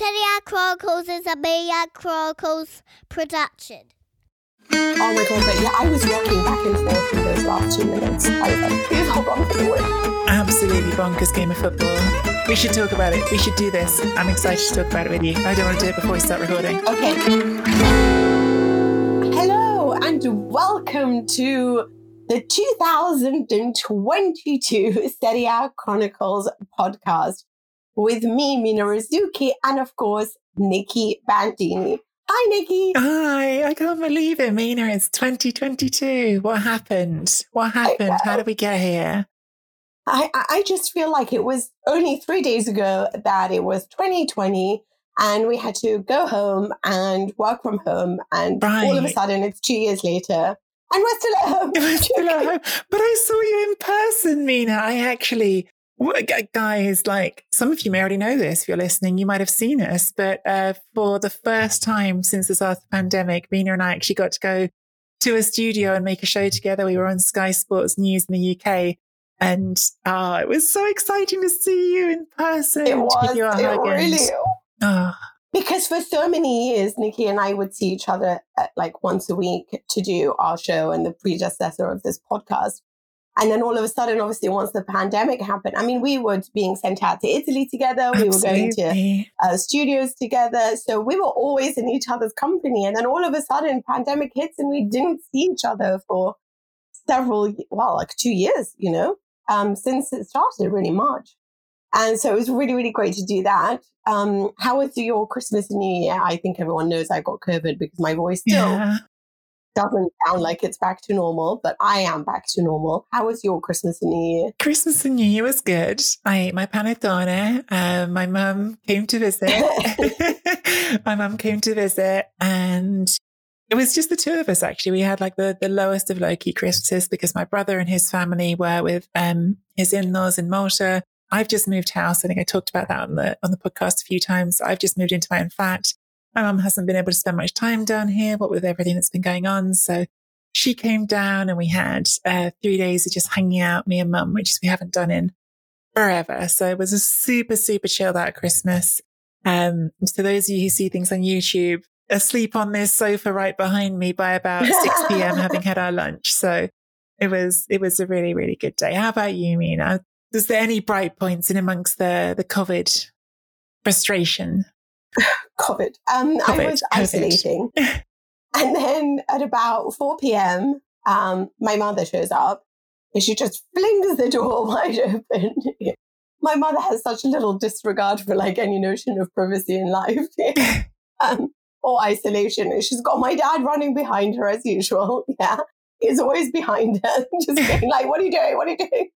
Serie A Chronicles is a Media Chronicles production. Oh my god, but yeah, I was rocking back and forth in those last two minutes. I was like, please hold on for the. Absolutely bonkers game of football. We should talk about it. We should do this. I'm excited to talk about it with you. I don't want to do it before we start recording. Okay. Hello and welcome to the 2022 Serie A Chronicles podcast with me, Mina Rzouki, and of course, Nicky Bandini. Hi, Nicky. Hi, I can't believe it, Mina. It's 2022. What happened? What happened? How did we get here? I, I just feel like it was only three days ago that it was 2020 and we had to go home and work from home. And Right. all of a sudden, it's two years later and we're still at home. We're still at home. But I saw you in person, Mina. I actually, guys, like some of you may already know this if you're listening. You might have seen us, but uh, for the first time since the start of the pandemic, Mina and I actually got to go to a studio and make a show together. We were on Sky Sports News in the UK. And uh, it was so exciting to see you in person. It was, you it really Oh, because for so many years, Nicky and I would see each other at like once a week to do our show and the predecessor of this podcast. And then all of a sudden, obviously, once the pandemic happened, I mean, we were being sent out to Italy together. We were going to uh, studios together. So we were always in each other's company. And then all of a sudden, pandemic hits and we didn't see each other for several, well, like two years, you know, um, since it started really March. And so it was really, really great to do that. Um, how was your Christmas and New Year? I think everyone knows I got COVID because my voice still Yeah. Doesn't sound like it's back to normal, but I am back to normal. How was your Christmas and New Year? Christmas and New Year was good. I ate my panettone. Um, my mum came to visit. my mum came to visit, and it was just the two of us. Actually, we had like the the lowest of low key Christmases because my brother and his family were with um his in laws in Malta. I've just moved house. I think I talked about that on the on the podcast a few times. I've just moved into my own flat. My mum hasn't been able to spend much time down here, what with everything that's been going on. So she came down and we had uh, three days of just hanging out, me and mum, which we haven't done in forever. So it was a super, super chilled out Christmas. Um, to those of you who see things on YouTube, asleep on this sofa right behind me by about 6 p.m. having had our lunch. So it was, it was a really, really good day. How about you, Mina? Was there any bright points in amongst the, the COVID frustration? COVID. Um, I COVID, was COVID. isolating. and then at about 4 p.m., um, my mother shows up and she just flings the door wide open. my mother has such a little disregard for like any notion of privacy in life um, or isolation. She's got my dad running behind her as usual. Yeah. He's always behind her, just being like, what are you doing? What are you doing?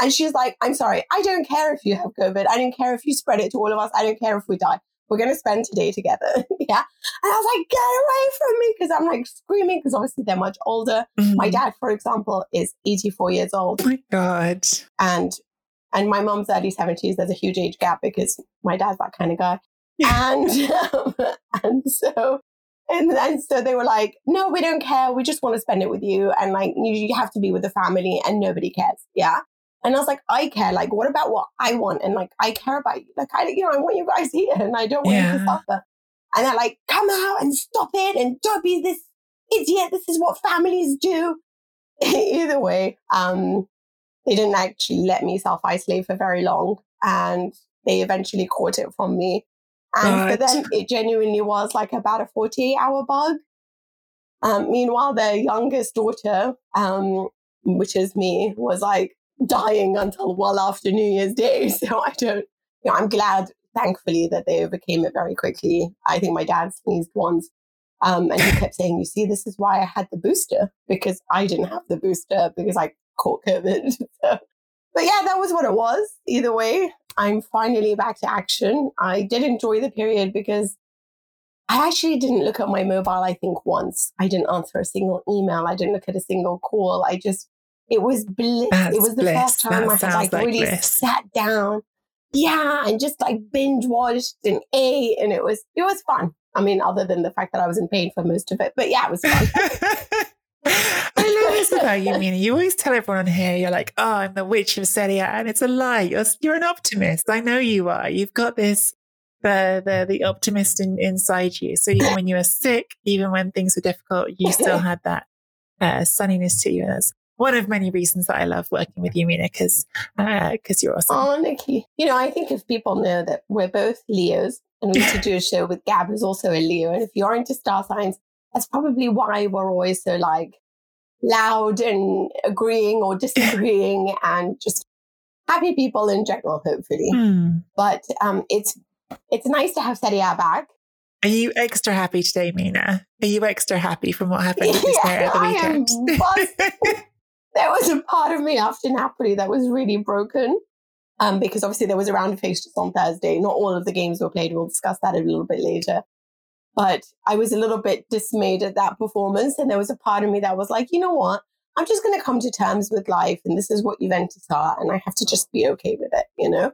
And she's like, I'm sorry. I don't care if you have COVID. I don't care if you spread it to all of us. I don't care if we die. We're going to spend today together. yeah. And I was like, get away from me. Cause I'm like screaming because obviously they're much older. My Mhm. dad, for example, is 84 years old Oh my God. and and my mom's early 70s. There's a huge age gap because my dad's that kind of guy. and um, and so and then so they were like, no, we don't care. We just want to spend it with you. And like, you, you have to be with the family and nobody cares. Yeah. And I was like, I care. Like, what about what I want? And like, I care about you. Like, I, you know, I want you guys here and I don't want yeah. you to suffer. And they're like, come out and stop it and don't be this idiot. This is what families do. Either way, um, they didn't actually let me self isolate for very long. And they eventually caught it from me and for them, it genuinely was like about a 48 hour bug. Um, meanwhile, their youngest daughter, um, which is me, was like dying until well after New Year's Day. So I don't, you know, I'm glad, thankfully, that they overcame it very quickly. I think my dad sneezed once. Um, and he kept saying, You see, this is why I had the booster because I didn't have the booster because I caught COVID. so but yeah, that was what it was. Either way, I'm finally back to action. I did enjoy the period because I actually didn't look at my mobile, I think, once. I didn't answer a single email. I didn't look at a single call. I just, it was bliss. That's it was the bliss. first time that I had like, like really bliss. sat down. Yeah, and just like binge watched and ate, and it was it was fun. I mean, other than the fact that I was in pain for most of it, but yeah, it was fun. I love this about you, Mina. You always tell everyone here, you're like, oh, I'm the witch of Serie A, And it's a lie. You're, you're an optimist. I know you are. You've got this, the, the, the optimist in, inside you. So even when you were sick, even when things were difficult, you still had that uh, sunniness to you. And that's one of many reasons that I love working with you, Mina, because uh, cause you're awesome. Oh, Nicky. You know, I think if people know that we're both Leos and we used to do a show with Gab, who's also a Leo, and if you're into star signs, that's probably why we're always so like loud and agreeing or disagreeing and just happy people in general, hopefully. Mm. But um, it's it's nice to have Serie back. Are you extra happy today, Mina? Are you extra happy from what happened yeah, at the weekend? there was a part of me after Napoli that was really broken. Um, because obviously there was a round of fixtures on Thursday. Not all of the games were played. We'll discuss that a little bit later. But I was a little bit dismayed at that performance. And there was a part of me that was like, you know what? I'm just going to come to terms with life. And this is what Juventus are. And I have to just be okay with it, you know?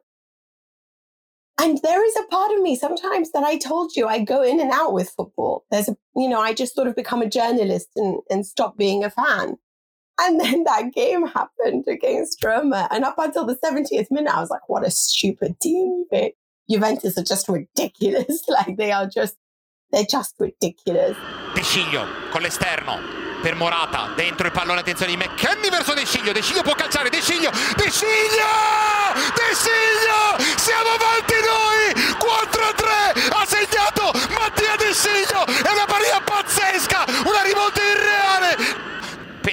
And there is a part of me sometimes that I told you I go in and out with football. There's a, you know, I just sort of become a journalist and, and stop being a fan. And then that game happened against Roma. And up until the 70th minute, I was like, what a stupid team. Juventus are just ridiculous. like they are just They're just ridiculous. De Sciglio con l'esterno per Morata, dentro il pallone, attenzione di McKenny verso De Sciglio, può calciare, De Sciglio, De Sciglio! De Sciglio! Siamo avanti noi! 4-3! Ha segnato Mattia De Sciglio! È una partita pazzesca!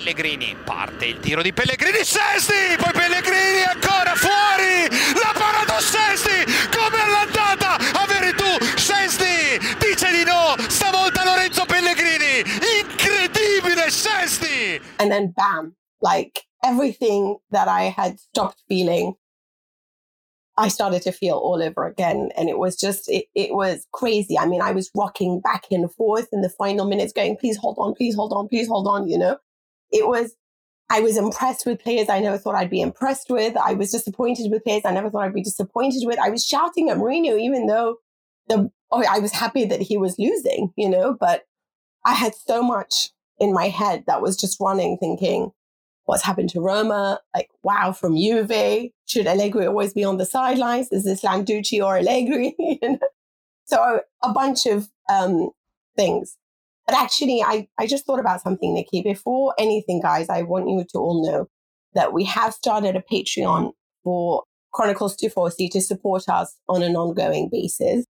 Pellegrini parte il tiro di Pellegrini, Szczesny! Poi Pellegrini ancora fuori! La parata Szczesny! Come all'andata! Tu Szczesny! Dice di no! Stavolta Lorenzo Pellegrini! Incredibile Szczesny! And then bam, like everything that I had stopped feeling, I started to feel all over again. And it was just, it, it was crazy. I mean, I was rocking back and forth in the final minutes going, please hold on, please hold on, please hold on, you know? It was, I was impressed with players I never thought I'd be impressed with. I was disappointed with players I never thought I'd be disappointed with. I was shouting at Mourinho, even though the, oh, I was happy that he was losing, you know, but I had so much in my head that was just running thinking, what's happened to Roma? Like, wow, from Juve, should Allegri always be on the sidelines? Is this Landucci or Allegri? So a bunch of um, things. But actually, I, I just thought about something, Nicky. Before anything, guys, I want you to all know that we have started a Patreon for Chronicles Tifosi to support us on an ongoing basis.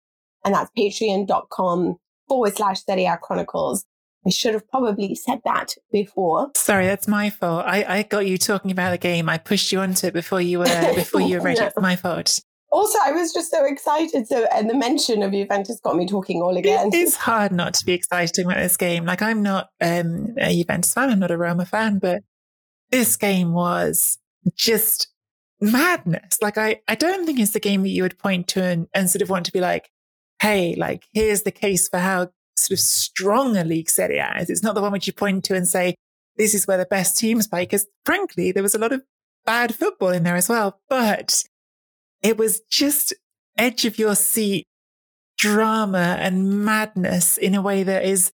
And that's patreon.com forward slash Serie A Chronicles. I should have probably said that before. Sorry, that's my fault. I, I got you talking about the game. I pushed you onto it before you were before you were ready. No. It's my fault. Also, I was just so excited. So, and the mention of Juventus got me talking all again. It is hard not to be excited about this game. Like I'm not um, a Juventus fan. I'm not a Roma fan, but this game was just madness. Like I, I don't think it's the game that you would point to and, and sort of want to be like, hey, like here's the case for how sort of strong a league Serie A is. It's not the one which you point to and say, this is where the best teams play. Because frankly, there was a lot of bad football in there as well. But it was just edge of your seat drama and madness in a way that is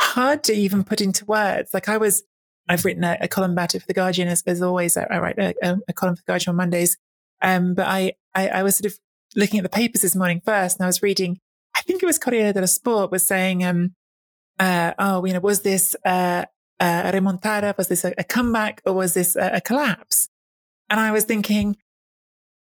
hard to even put into words. Like I was, I've written a, a column about it for the Guardian as, as always. I, I write a, a, column for the Guardian on Mondays. Um, but I, I, I was sort of looking at the papers this morning first and I was reading, I think it was Corriere dello Sport was saying, um, uh, oh, you know, was this uh, a remontada? Was this a, a comeback or was this a, a, collapse? And I was thinking,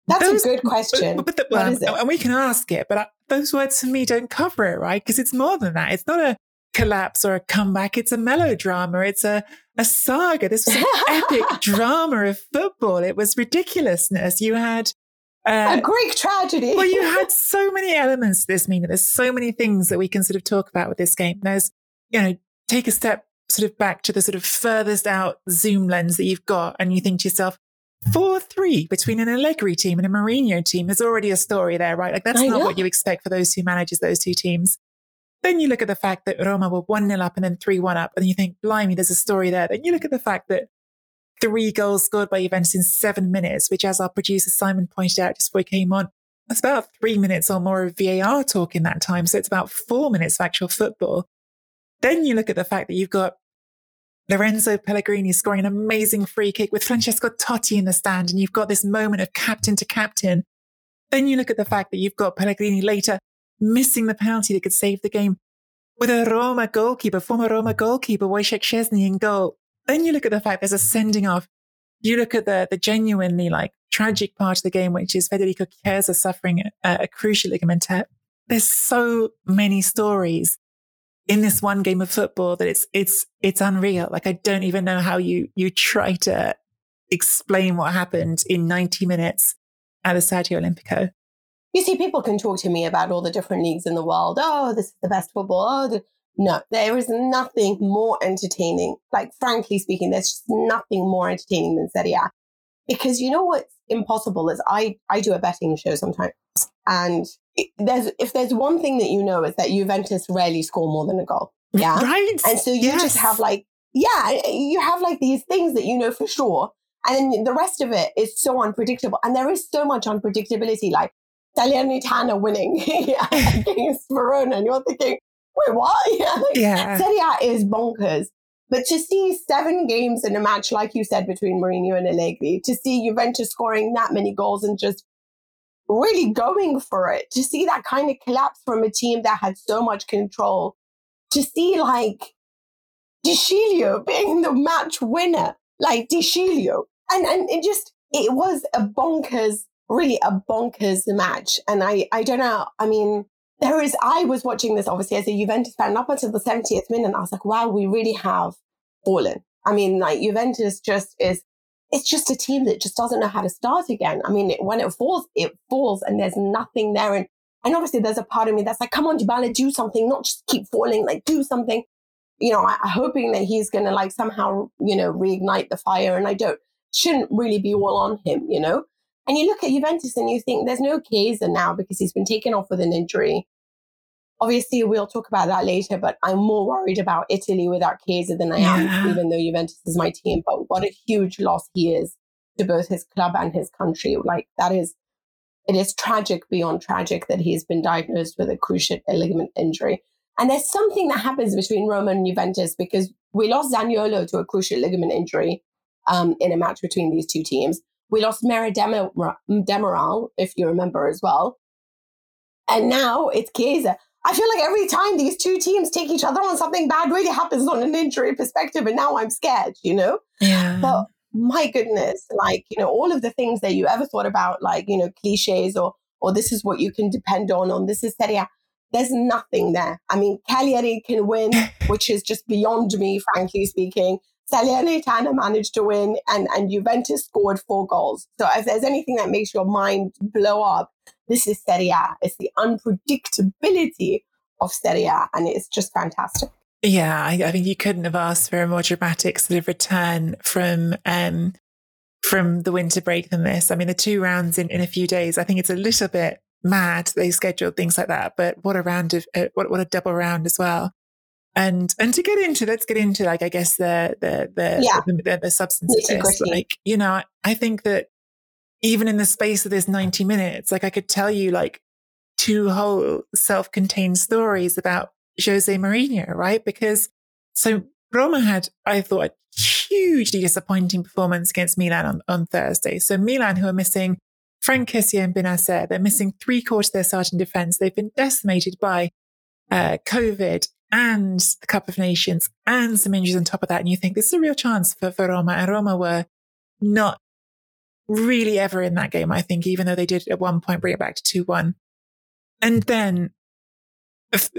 that's those, a good question. But, but the, well, and we can ask it, but I, those words for me don't cover it, right? Because it's more than that. It's not a collapse or a comeback. It's a melodrama. It's a, a saga. This was an epic drama of football. It was ridiculousness. You had uh, a Greek tragedy. well, you had so many elements to this, Mina. There's so many things that we can sort of talk about with this game. There's, you know, take a step sort of back to the sort of furthest out zoom lens that you've got, and you think to yourself, 4 3 between an Allegri team and a Mourinho team. There's already a story there, right? Like that's I not know. what you expect for those two managers, those two teams. Then you look at the fact that Roma were 1 0 up and then 3 1 up, and you think, blimey, there's a story there. Then you look at the fact that three goals scored by Juventus in seven minutes, which, as our producer Simon pointed out just before he came on, that's about three minutes or more of VAR talk in that time. So it's about four minutes of actual football. Then you look at the fact that you've got Lorenzo Pellegrini scoring an amazing free kick with Francesco Totti in the stand, and you've got this moment of captain to captain. Then you look at the fact that you've got Pellegrini later missing the penalty that could save the game with a Roma goalkeeper, former Roma goalkeeper, Wojciech Szczesny in goal. Then you look at the fact there's a sending off. You look at the, the genuinely like tragic part of the game, which is Federico Chiesa suffering a, a cruciate ligament tear. There's so many stories in this one game of football that it's it's it's unreal. Like I don't even know how you you try to explain what happened in 90 minutes at the Stadio Olimpico. You see, people can talk to me about all the different leagues in the world. Oh, this is the best football. Oh, no, there is nothing more entertaining. Like, frankly speaking, there's just nothing more entertaining than Serie A. Because you know what's impossible is I, I do a betting show sometimes. And there's if there's one thing that you know is that Juventus rarely score more than a goal. Yeah. Right. And so you yes. just have like, yeah, you have like these things that you know for sure. And then the rest of it is so unpredictable. And there is so much unpredictability. Like Salernitana winning against Verona. And you're thinking, wait, what? Yeah. Like, yeah. Serie A is bonkers. But to see seven games in a match, like you said, between Mourinho and Allegri, to see Juventus scoring that many goals and just really going for it, to see that kind of collapse from a team that had so much control, to see like De Sciglio being the match winner, like De Sciglio. And, and it just, it was a bonkers, really a bonkers match. And I, I don't know. I mean, there is, I was watching this obviously as a Juventus fan up until the 70th minute. I was like, wow, we really have fallen. I mean, like Juventus just is it's just a team that just doesn't know how to start again. I mean, when it falls, it falls and there's nothing there. And, and obviously there's a part of me that's like, come on, Dybala, do something, not just keep falling, like do something. You know, I, am hoping that he's going to like somehow, you know, reignite the fire. And I don't, shouldn't really be all on him, you know? And you look at Juventus and you think there's no Chiesa now because he's been taken off with an injury. Obviously, we'll talk about that later, but I'm more worried about Italy without Chiesa than I am, yeah. even though Juventus is my team. But what a huge loss he is to both his club and his country. Like that is, it is tragic beyond tragic that he's been diagnosed with a cruciate ligament injury. And there's something that happens between Roma and Juventus because we lost Zaniolo to a cruciate ligament injury um, in a match between these two teams. We lost Merih Demiral, if you remember as well. And now it's Chiesa. I feel like every time these two teams take each other on, something bad really happens on an injury perspective. And now I'm scared, you know? Yeah. But my goodness, like, you know, all of the things that you ever thought about, like, you know, cliches or, or this is what you can depend on, on this is Serie. There's nothing there. I mean, Cagliari can win, which is just beyond me, frankly speaking. Salernitana managed to win and, and Juventus scored four goals. So if there's anything that makes your mind blow up, this is Serie A. It's the unpredictability of Serie A, and it's just fantastic. Yeah, I, I think you couldn't have asked for a more dramatic sort of return from um, from the winter break than this. I mean, the two rounds in, in a few days, I think it's a little bit mad they scheduled things like that. But what a round of uh, what what a double round as well. And and to get into let's get into like I guess the the the yeah. the, the, the substance of this. Like you know, I think that even in the space of this 90 minutes, like I could tell you like two whole self-contained stories about Jose Mourinho, right? Because so Roma had, I thought, a hugely disappointing performance against Milan on, on Thursday. So Milan, who are missing Franck Kessié and Bennacer, they're missing three quarters of their starting defence. They've been decimated by uh, COVID and the Cup of Nations and some injuries on top of that. And you think this is a real chance for, for Roma. And Roma were not really ever in that game, I think, even though they did at one point bring it back to 2 1. And then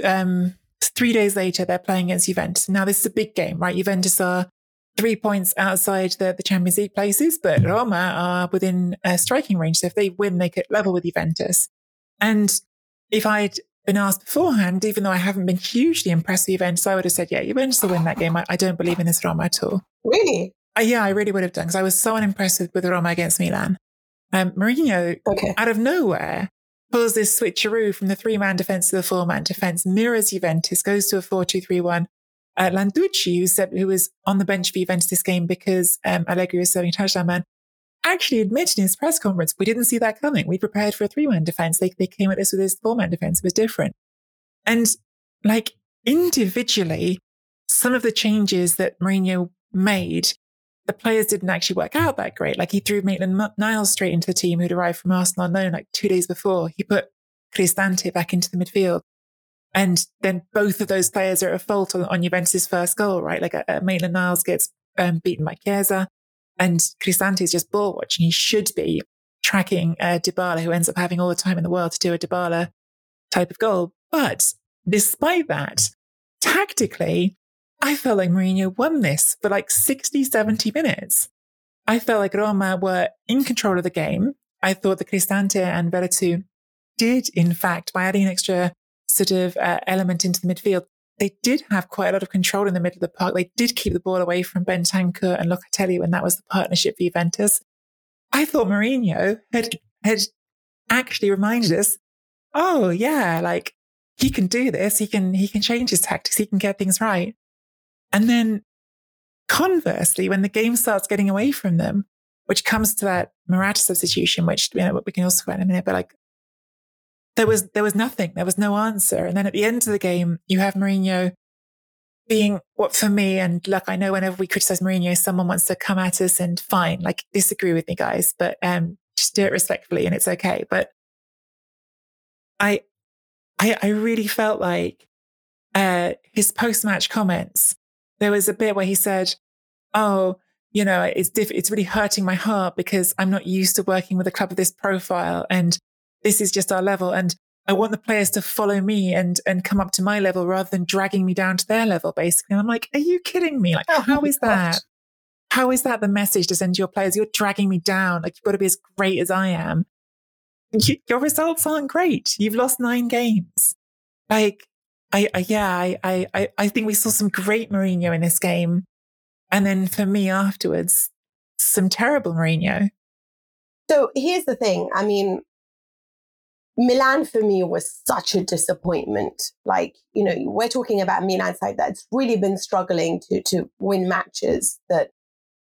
um, three days later, they're playing against Juventus. Now, this is a big game, right? Juventus are three points outside the, the Champions League places, but Roma are within a striking range. So if they win, they could level with Juventus. And if I'd been asked beforehand, even though I haven't been hugely impressed with Juventus, I would have said, yeah, Juventus will win that game. I, I don't believe in this Roma at all. Really? Uh, yeah, I really would have done because I was so unimpressed with, Roma against Milan. Um, Mourinho, okay. out of nowhere, pulls this switcheroo from the three man defense to the four man defense, mirrors Juventus, goes to a 4 2 3 1. Uh, Landucci, who said, who was on the bench for Juventus this game because um, Allegri was serving touchline ban, actually admitted in his press conference, we didn't see that coming. We prepared for a three man defense. They, they came at this with this four man defense. It was different. And like individually, some of the changes that Mourinho made the players didn't actually work out that great. Like he threw Maitland Niles straight into the team who'd arrived from Arsenal on loan like two days before. He put Cristante back into the midfield. And then both of those players are at fault on, on Juventus' first goal, right? Like uh, uh, Maitland Niles gets um, beaten by Chiesa and Cristante is just ball watching. He should be tracking uh, Dybala, who ends up having all the time in the world to do a Dybala type of goal. But despite that, tactically, I felt like Mourinho won this for like 60, 70 minutes. I felt like Roma were in control of the game. I thought that Cristante and Veretout did, in fact, by adding an extra sort of uh, element into the midfield, they did have quite a lot of control in the middle of the park. They did keep the ball away from Bentancur and Locatelli when that was the partnership for Juventus. I thought Mourinho had, had actually reminded us, oh yeah, like he can do this. He can, he can change his tactics. He can get things right. And then conversely, when the game starts getting away from them, which comes to that Morata substitution, which you know, we can also about in a minute, but like there was there was nothing, there was no answer. And then at the end of the game, you have Mourinho being what for me, and look, I know whenever we criticize Mourinho, someone wants to come at us and fine, like disagree with me, guys, but um, just do it respectfully and it's okay. But I, I, I really felt like uh, his post match comments there was a bit where he said, Oh, you know, it's diff- it's really hurting my heart because I'm not used to working with a club of this profile and this is just our level. And I want the players to follow me and, and come up to my level rather than dragging me down to their level, basically. And I'm like, are you kidding me? Like, oh how is that? How is that the message to send to your players? You're dragging me down. Like, you've got to be as great as I am. You, your results aren't great. You've lost nine games. Like, I, I yeah, I, I, I think we saw some great Mourinho in this game. And then for me afterwards, some terrible Mourinho. So here's the thing. I mean, Milan for me was such a disappointment. Like, you know, we're talking about Milan side that's really been struggling to, to win matches that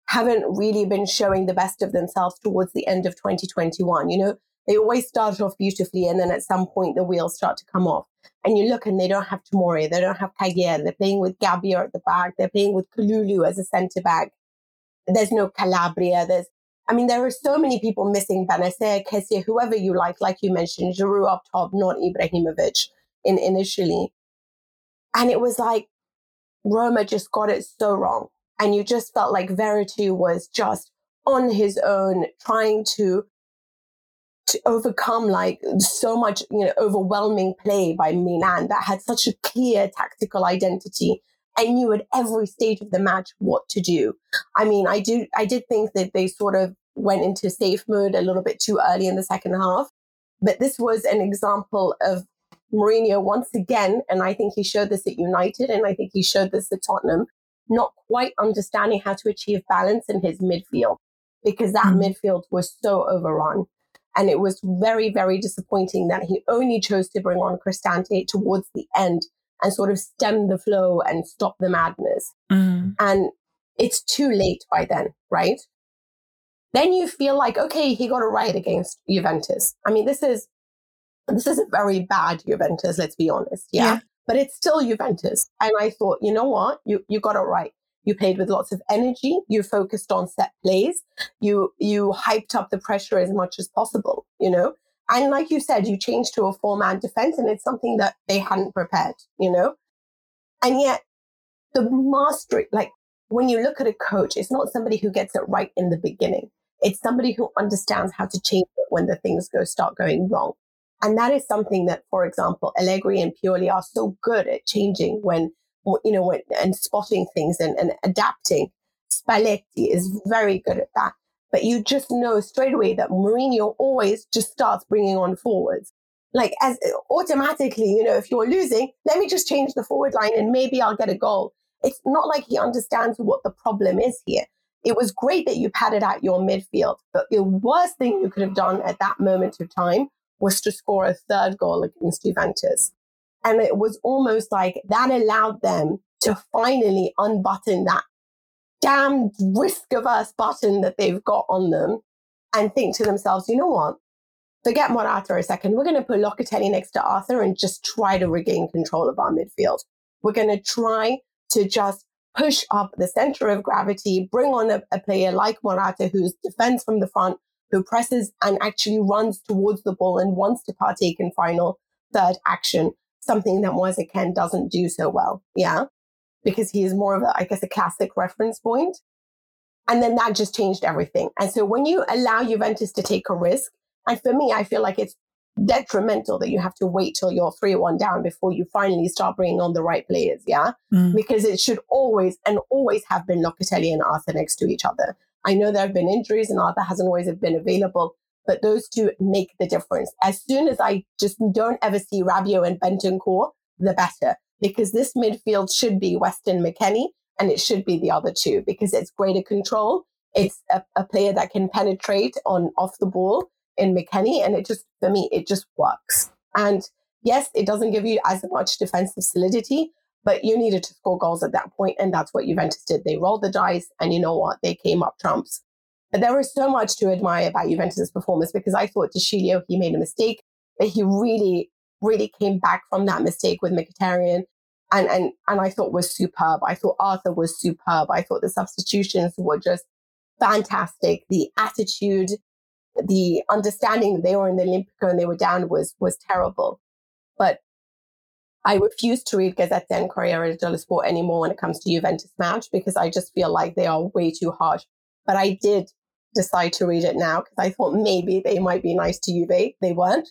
haven't really been showing the best of themselves towards the end of 2021. You know, they always start off beautifully and then at some point the wheels start to come off. And you look and they don't have Tomori, they don't have Kjaer, they're playing with Gabbia at the back, they're playing with Kalulu as a centre back. There's no Calabria, there's I mean, there are so many people missing Bennacer, Kessié, whoever you like, like you mentioned, Giroud up top, not Ibrahimovic in initially. And it was like Roma just got it so wrong. And you just felt like Veretout was just on his own, trying to to overcome like so much, you know, overwhelming play by Milan that had such a clear tactical identity and knew at every stage of the match what to do. I mean, I do, I did think that they sort of went into safe mode a little bit too early in the second half, but this was an example of Mourinho once again, and I think he showed this at United, and I think he showed this at Tottenham, not quite understanding how to achieve balance in his midfield because that mm. midfield was so overrun. And it was very, very disappointing that he only chose to bring on Cristante towards the end and sort of stem the flow and stop the madness. Mm. And it's too late by then, right? Then you feel like, okay, he got a right against Juventus. I mean, this is this is a very bad Juventus, let's be honest. Yeah. yeah. But it's still Juventus. And I thought, you know what? You you got it right. You played with lots of energy. You focused on set plays. You you hyped up the pressure as much as possible, you know? And like you said, you changed to a four man defense and it's something that they hadn't prepared, you know? And yet the mastery, like when you look at a coach, it's not somebody who gets it right in the beginning. It's somebody who understands how to change it when the things go start going wrong. And that is something that, for example, Allegri and Pioli are so good at changing when, you know, when, and spotting things and, and adapting. Spalletti is very good at that. But you just know straight away that Mourinho always just starts bringing on forwards. Like as automatically, you know, if you're losing, let me just change the forward line and maybe I'll get a goal. It's not like he understands what the problem is here. It was great that you padded out your midfield, but the worst thing you could have done at that moment of time was to score a third goal against Juventus. And it was almost like that allowed them to finally unbutton that damn risk averse button that they've got on them and think to themselves, you know what? Forget Morata a second. We're going to put Locatelli next to Arthur and just try to regain control of our midfield. We're going to try to just push up the center of gravity, bring on a, a player like Morata who's defends from the front, who presses and actually runs towards the ball and wants to partake in final third action, something that Moise Kean doesn't do so well. Yeah because he is more of a, I guess, a classic reference point. And then that just changed everything. And so when you allow Juventus to take a risk, and for me, I feel like it's detrimental that you have to wait till you're 3 1 down before you finally start bringing on the right players. Yeah. Mm. Because it should always and always have been Locatelli and Arthur next to each other. I know there have been injuries and Arthur hasn't always been available, but those two make the difference. As soon as I just don't ever see Rabiot and Bentancur, the better because this midfield should be Weston McKennie and it should be the other two because it's greater control. It's a, a player that can penetrate on off the ball in McKennie, and it just for me it just works. And yes, it doesn't give you as much defensive solidity, but you needed to score goals at that point, and that's what Juventus did. They rolled the dice, and you know what? They came up trumps. But there was so much to admire about Juventus' performance because I thought De Sciglio, he made a mistake, but he really really came back from that mistake with Mkhitaryan and, and, and I thought was superb. I thought Arthur was superb. I thought the substitutions were just fantastic. The attitude, the understanding that they were in the Olimpico and they were down was, was terrible. But I refuse to read Gazzetta and Corriere dello Sport anymore when it comes to Juventus match because I just feel like they are way too harsh. But I did decide to read it now because I thought maybe they might be nice to Juve. They weren't.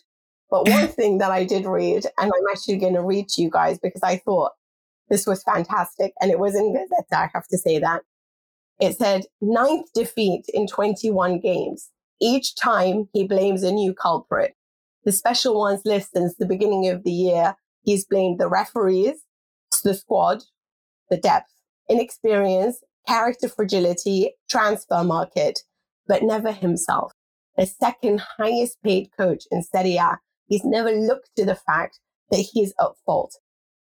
But one thing that I did read, and I'm actually going to read to you guys because I thought this was fantastic. And it was in Gazzetta, I have to say that. It said, ninth defeat in 21 games. Each time he blames a new culprit. The special ones list since the beginning of the year, he's blamed the referees, the squad, the depth, inexperience, character fragility, transfer market, but never himself. The second highest paid coach in Serie A He's never looked to the fact that he's at fault.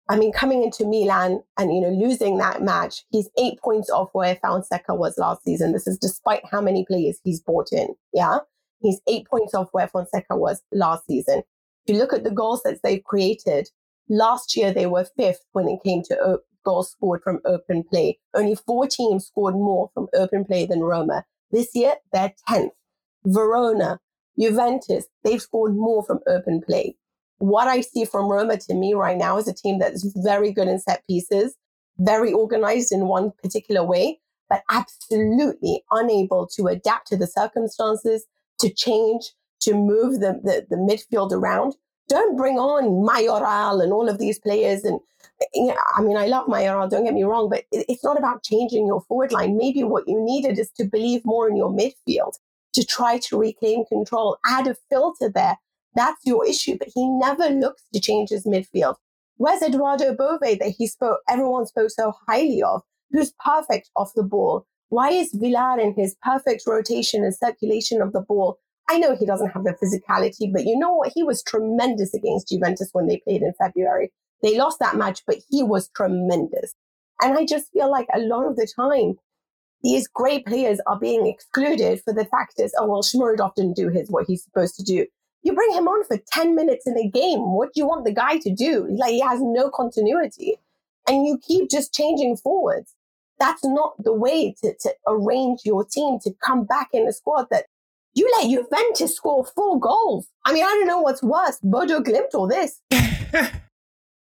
I mean, coming into Milan and, you know, losing that match, he's eight points off where Fonseca was last season. This is despite how many players he's brought in. Yeah. He's eight points off where Fonseca was last season. If you look at the goals that they've created, last year they were fifth when it came to goals scored from open play. Only four teams scored more from open play than Roma. This year, they're 10th. Verona, Juventus, they've scored more from open play. What I see from Roma to me right now is a team that is very good in set pieces, very organized in one particular way, but absolutely unable to adapt to the circumstances, to change, to move the, the, the midfield around. Don't bring on Mayoral and all of these players. And you know, I mean, I love Mayoral, don't get me wrong, but it's not about changing your forward line. Maybe what you needed is to believe more in your midfield to try to reclaim control, add a filter there. That's your issue. But he never looks to change his midfield. Where's Edoardo Bove that he spoke, everyone spoke so highly of, who's perfect off the ball? Why is Villar in his perfect rotation and circulation of the ball? I know he doesn't have the physicality, but you know what? He was tremendous against Juventus when they played in February. They lost that match, but he was tremendous. And I just feel like a lot of the time, these great players are being excluded for the fact is, oh, well, Shomurodov didn't do his, what he's supposed to do. You bring him on for 10 minutes in a game. What do you want the guy to do? Like he has no continuity. And you keep just changing forwards. That's not the way to, to arrange your team to come back in a squad that you let Juventus score four goals. I mean, I don't know what's worse, Bodo Glimt or this.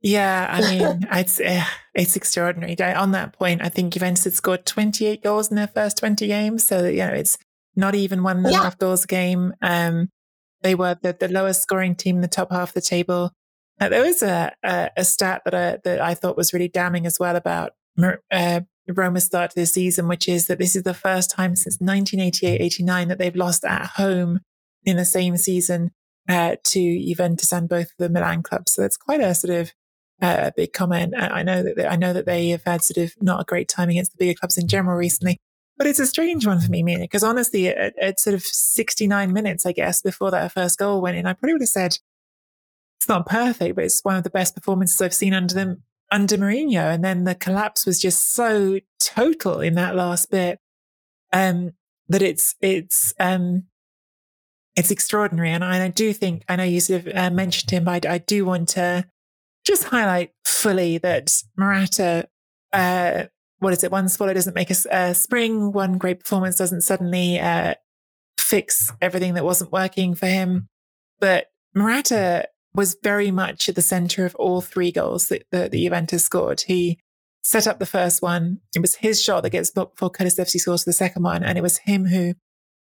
yeah, I mean, it's uh, it's extraordinary. On that point, I think Juventus had scored 28 goals in their first 20 games, so you know it's not even one and a half goals a game. Um, they were the, the lowest scoring team in the top half of the table. Uh, there was a, a, a, stat that I, that I thought was really damning as well about uh, Roma's start to the season, which is that this is the first time since 1988-89 that they've lost at home in the same season uh, to Juventus and both the Milan clubs. So that's quite a sort of uh, big comment. I know that they, I know that they have had sort of not a great time against the bigger clubs in general recently. But it's a strange one for me, Mina, because honestly, at, at, sort of 69 minutes, I guess, before that first goal went in, I probably would have said it's not perfect, but it's one of the best performances I've seen under them, under Mourinho. And then the collapse was just so total in that last bit, um, that it's, it's, um, it's extraordinary. And I, I do think, I know you sort of uh, mentioned him, but I, I, do want to just highlight fully that Morata, uh, what is it? One swallow doesn't make a, spring. One great performance doesn't suddenly uh, fix everything that wasn't working for him. But Morata was very much at the center of all three goals that, that the Juventus scored. He set up the first one. It was his shot that gets blocked before Kulusevski scores the second one. And it was him who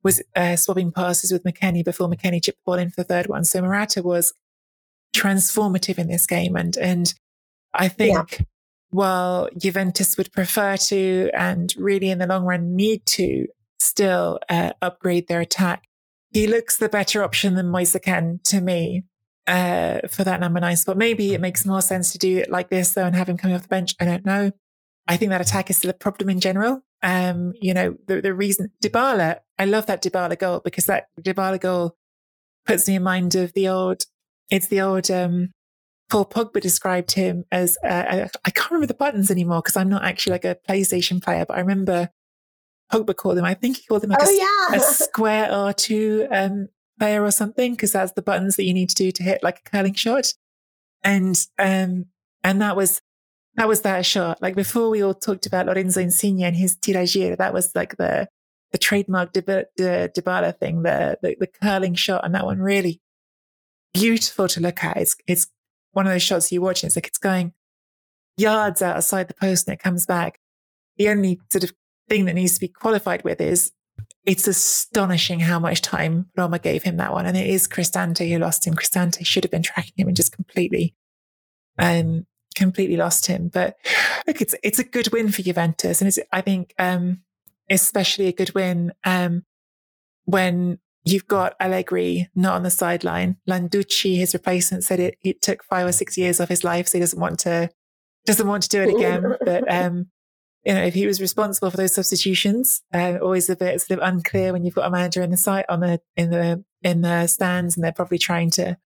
was uh, swapping passes with McKennie before McKennie chipped the ball in for the third one. So Morata was transformative in this game. And, and I think yeah while Juventus would prefer to and really in the long run need to still uh, upgrade their attack, he looks the better option than Moise Kean to me uh, for that number nine spot. Maybe it makes more sense to do it like this though and have him coming off the bench. I don't know. I think that attack is still a problem in general. Um, you know, the, the reason Dybala, I love that Dybala goal because that Dybala goal puts me in mind of the old, it's the old, um, Paul Pogba described him as uh, I can't remember the buttons anymore because I'm not actually like a PlayStation player, but I remember Pogba called him. I think he called him like oh, a, yeah. a, square R2 um, player or something because that's the buttons that you need to do to hit like a curling shot. And um, and that was that was that shot. Like before, we all talked about Lorenzo Insigne and his tiragir. That was like the the trademark Dybala thing, the, the the curling shot, and that one really beautiful to look at. It's it's one of those shots you watch and it's like it's going yards outside the post and it comes back. The only sort of thing that needs to be qualified with is it's astonishing how much time Roma gave him that one. And it is Cristante who lost him. Cristante should have been tracking him and just completely, um, completely lost him. But look, it's, it's a good win for Juventus. And it's, I think, um, especially a good win, um, when You've got Allegri not on the sideline. Landucci, his replacement, said it, it took five or six years of his life, so he doesn't want to doesn't want to do it again. but um, you know, if he was responsible for those substitutions, uh, always a bit sort of unclear when you've got a manager in the site on the in the in the stands, and they're probably trying to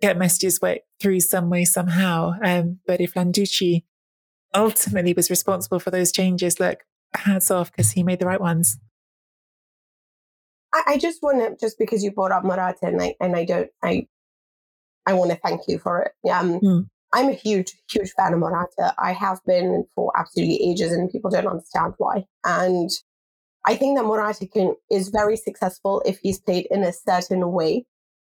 get messages way through some way somehow. Um, but if Landucci ultimately was responsible for those changes, look, hats off because he made the right ones. I, I just want to, just because you brought up Morata and I, and I don't, I, I want to thank you for it. Um, mm. I'm a huge, huge fan of Morata. I have been for absolutely ages and people don't understand why. And I think that Morata can, is very successful if he's played in a certain way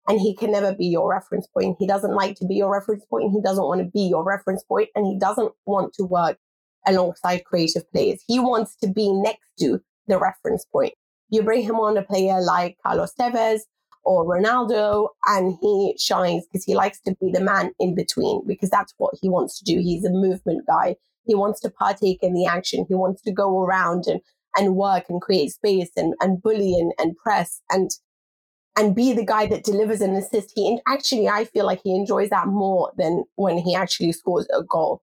and he can never be your reference point. He doesn't like to be your reference point. He doesn't want to be your reference point and he doesn't want to work alongside creative players. He wants to be next to the reference point. You bring him on a player like Carlos Tevez or Ronaldo, and he shines because he likes to be the man in between because that's what he wants to do. He's a movement guy. He wants to partake in the action. He wants to go around and, and work and create space and, and bully and, and press and and be the guy that delivers an assist. He actually, I feel like he enjoys that more than when he actually scores a goal.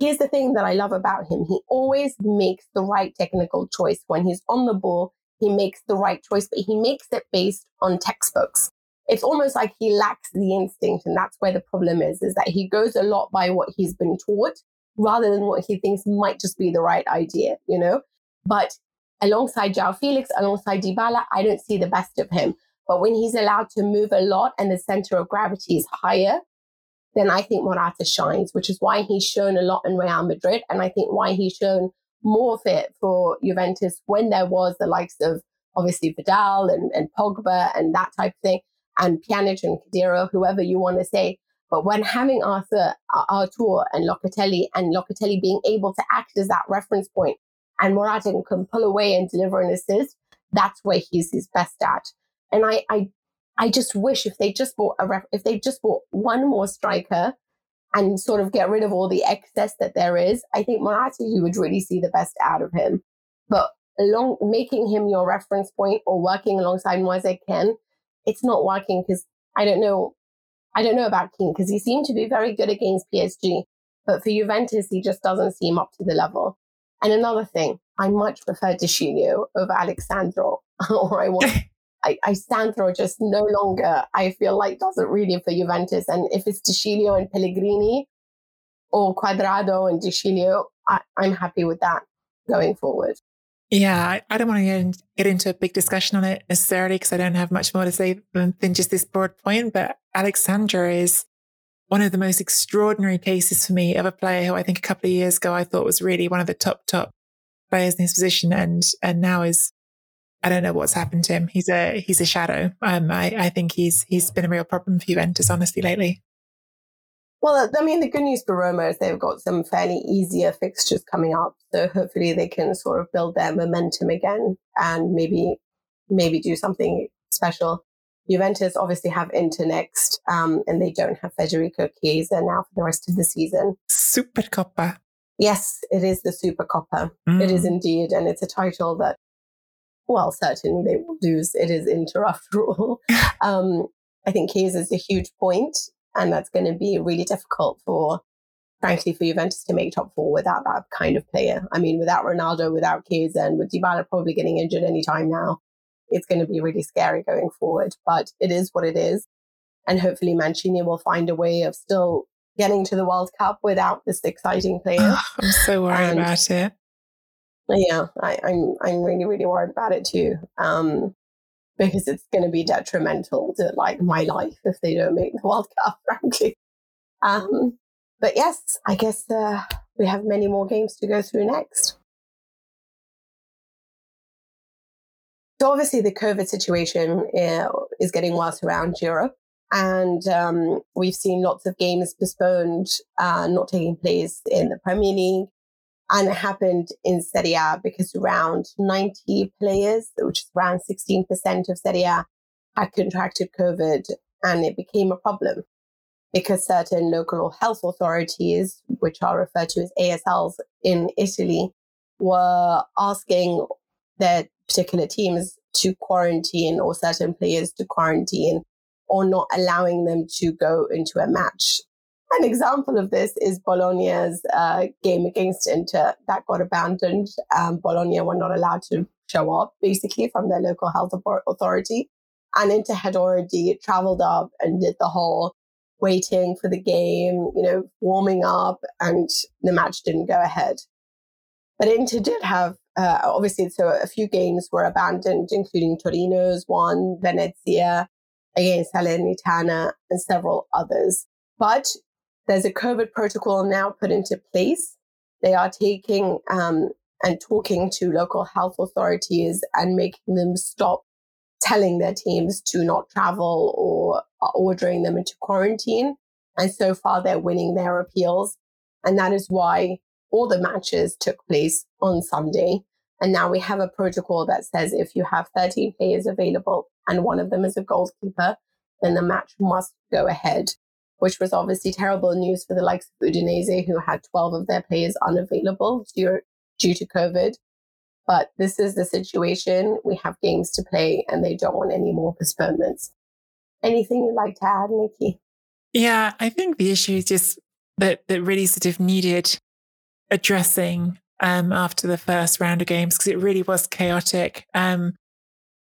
Here's the thing that I love about him. He always makes the right technical choice when he's on the ball he makes the right choice, but he makes it based on textbooks. It's almost like he lacks the instinct. And that's where the problem is, is that he goes a lot by what he's been taught rather than what he thinks might just be the right idea, you know? But alongside João Felix, alongside Dybala, I don't see the best of him. But when he's allowed to move a lot and the center of gravity is higher, then I think Morata shines, which is why he's shown a lot in Real Madrid. And I think why he's shown more fit for Juventus when there was the likes of obviously Vidal and, and Pogba and that type of thing, and Pjanic and Khedira, whoever you want to say. But when having Arthur, Artur and Locatelli and Locatelli being able to act as that reference point and Morata can pull away and deliver an assist, that's where he's his best at. And I, I, I just wish if they just bought a ref, if they just bought one more striker and sort of get rid of all the excess that there is, I think Morata, you would really see the best out of him. But along making him your reference point or working alongside Moise Kean, it's not working because I don't know. I don't know about Kean because he seemed to be very good against PSG, but for Juventus, he just doesn't seem up to the level. And another thing, I much prefer Sciglio over Alex Sandro, or I want. I, I Sandro just no longer, I feel like doesn't really for Juventus. And if it's De Sciglio and Pellegrini or Cuadrado and De Sciglio, I, I'm happy with that going forward. Yeah, I, I don't want to get, in, get, into a big discussion on it necessarily because I don't have much more to say than, than just this broad point. But Alex Sandro is one of the most extraordinary cases for me of a player who I think a couple of years ago I thought was really one of the top, top players in his position and, and now is, I don't know what's happened to him. He's a, he's a shadow. Um, I, I think he's, he's been a real problem for Juventus, honestly, lately. Well, I mean, the good news for Roma is they've got some fairly easier fixtures coming up. So hopefully they can sort of build their momentum again and maybe maybe do something special. Juventus obviously have Inter next, um, and they don't have Federico Chiesa now for the rest of the season. Supercoppa. Yes, it is the Supercoppa. Mm. It is mm. indeed, and it's a title that, well, certainly they will lose. It is Inter after all. um, I think Chiesa is a huge point and that's going to be really difficult for, frankly, for Juventus to make top four without that kind of player. I mean, without Ronaldo, without Chiesa, and with Dybala probably getting injured anytime now, it's going to be really scary going forward. But it is what it is. And hopefully Mancini will find a way of still getting to the World Cup without this exciting player. Oh, I'm so worried and, about it. Yeah, I, am I'm, I'm really, really worried about it too. Um, because it's going to be detrimental to like my life if they don't make the World Cup, frankly. Um, but yes, I guess uh, we have many more games to go through next. So obviously, the COVID situation uh, is getting worse around Europe, and um, we've seen lots of games postponed, uh, not taking place in the Premier League, and it happened in Serie A because around 90 players, which is around 16% of Serie A, had contracted COVID and it became a problem because certain local health authorities, which are referred to as ASLs in Italy, were asking their particular teams to quarantine or certain players to quarantine or not allowing them to go into a match an example of this is Bologna's uh, game against Inter that got abandoned. Um, Bologna were not allowed to show up, basically, from their local health authority. And Inter had already traveled up and did the whole waiting for the game, you know, warming up, and the match didn't go ahead. But Inter did have, uh, obviously, so a few games were abandoned, including Torino's one, Venezia against Salernitana, and several others. But there's a COVID protocol now put into place. They are taking um, and talking to local health authorities and making them stop telling their teams to not travel or ordering them into quarantine. And so far, they're winning their appeals. And that is why all the matches took place on Sunday. And now we have a protocol that says if you have 13 players available and one of them is a goalkeeper, then the match must go ahead which was obviously terrible news for the likes of Udinese, who had 12 of their players unavailable due, due to COVID. But this is the situation. We have games to play and they don't want any more postponements. Anything you'd like to add, Nicky? Yeah, I think the issue is just that, that really sort of needed addressing um, after the first round of games because it really was chaotic. Um,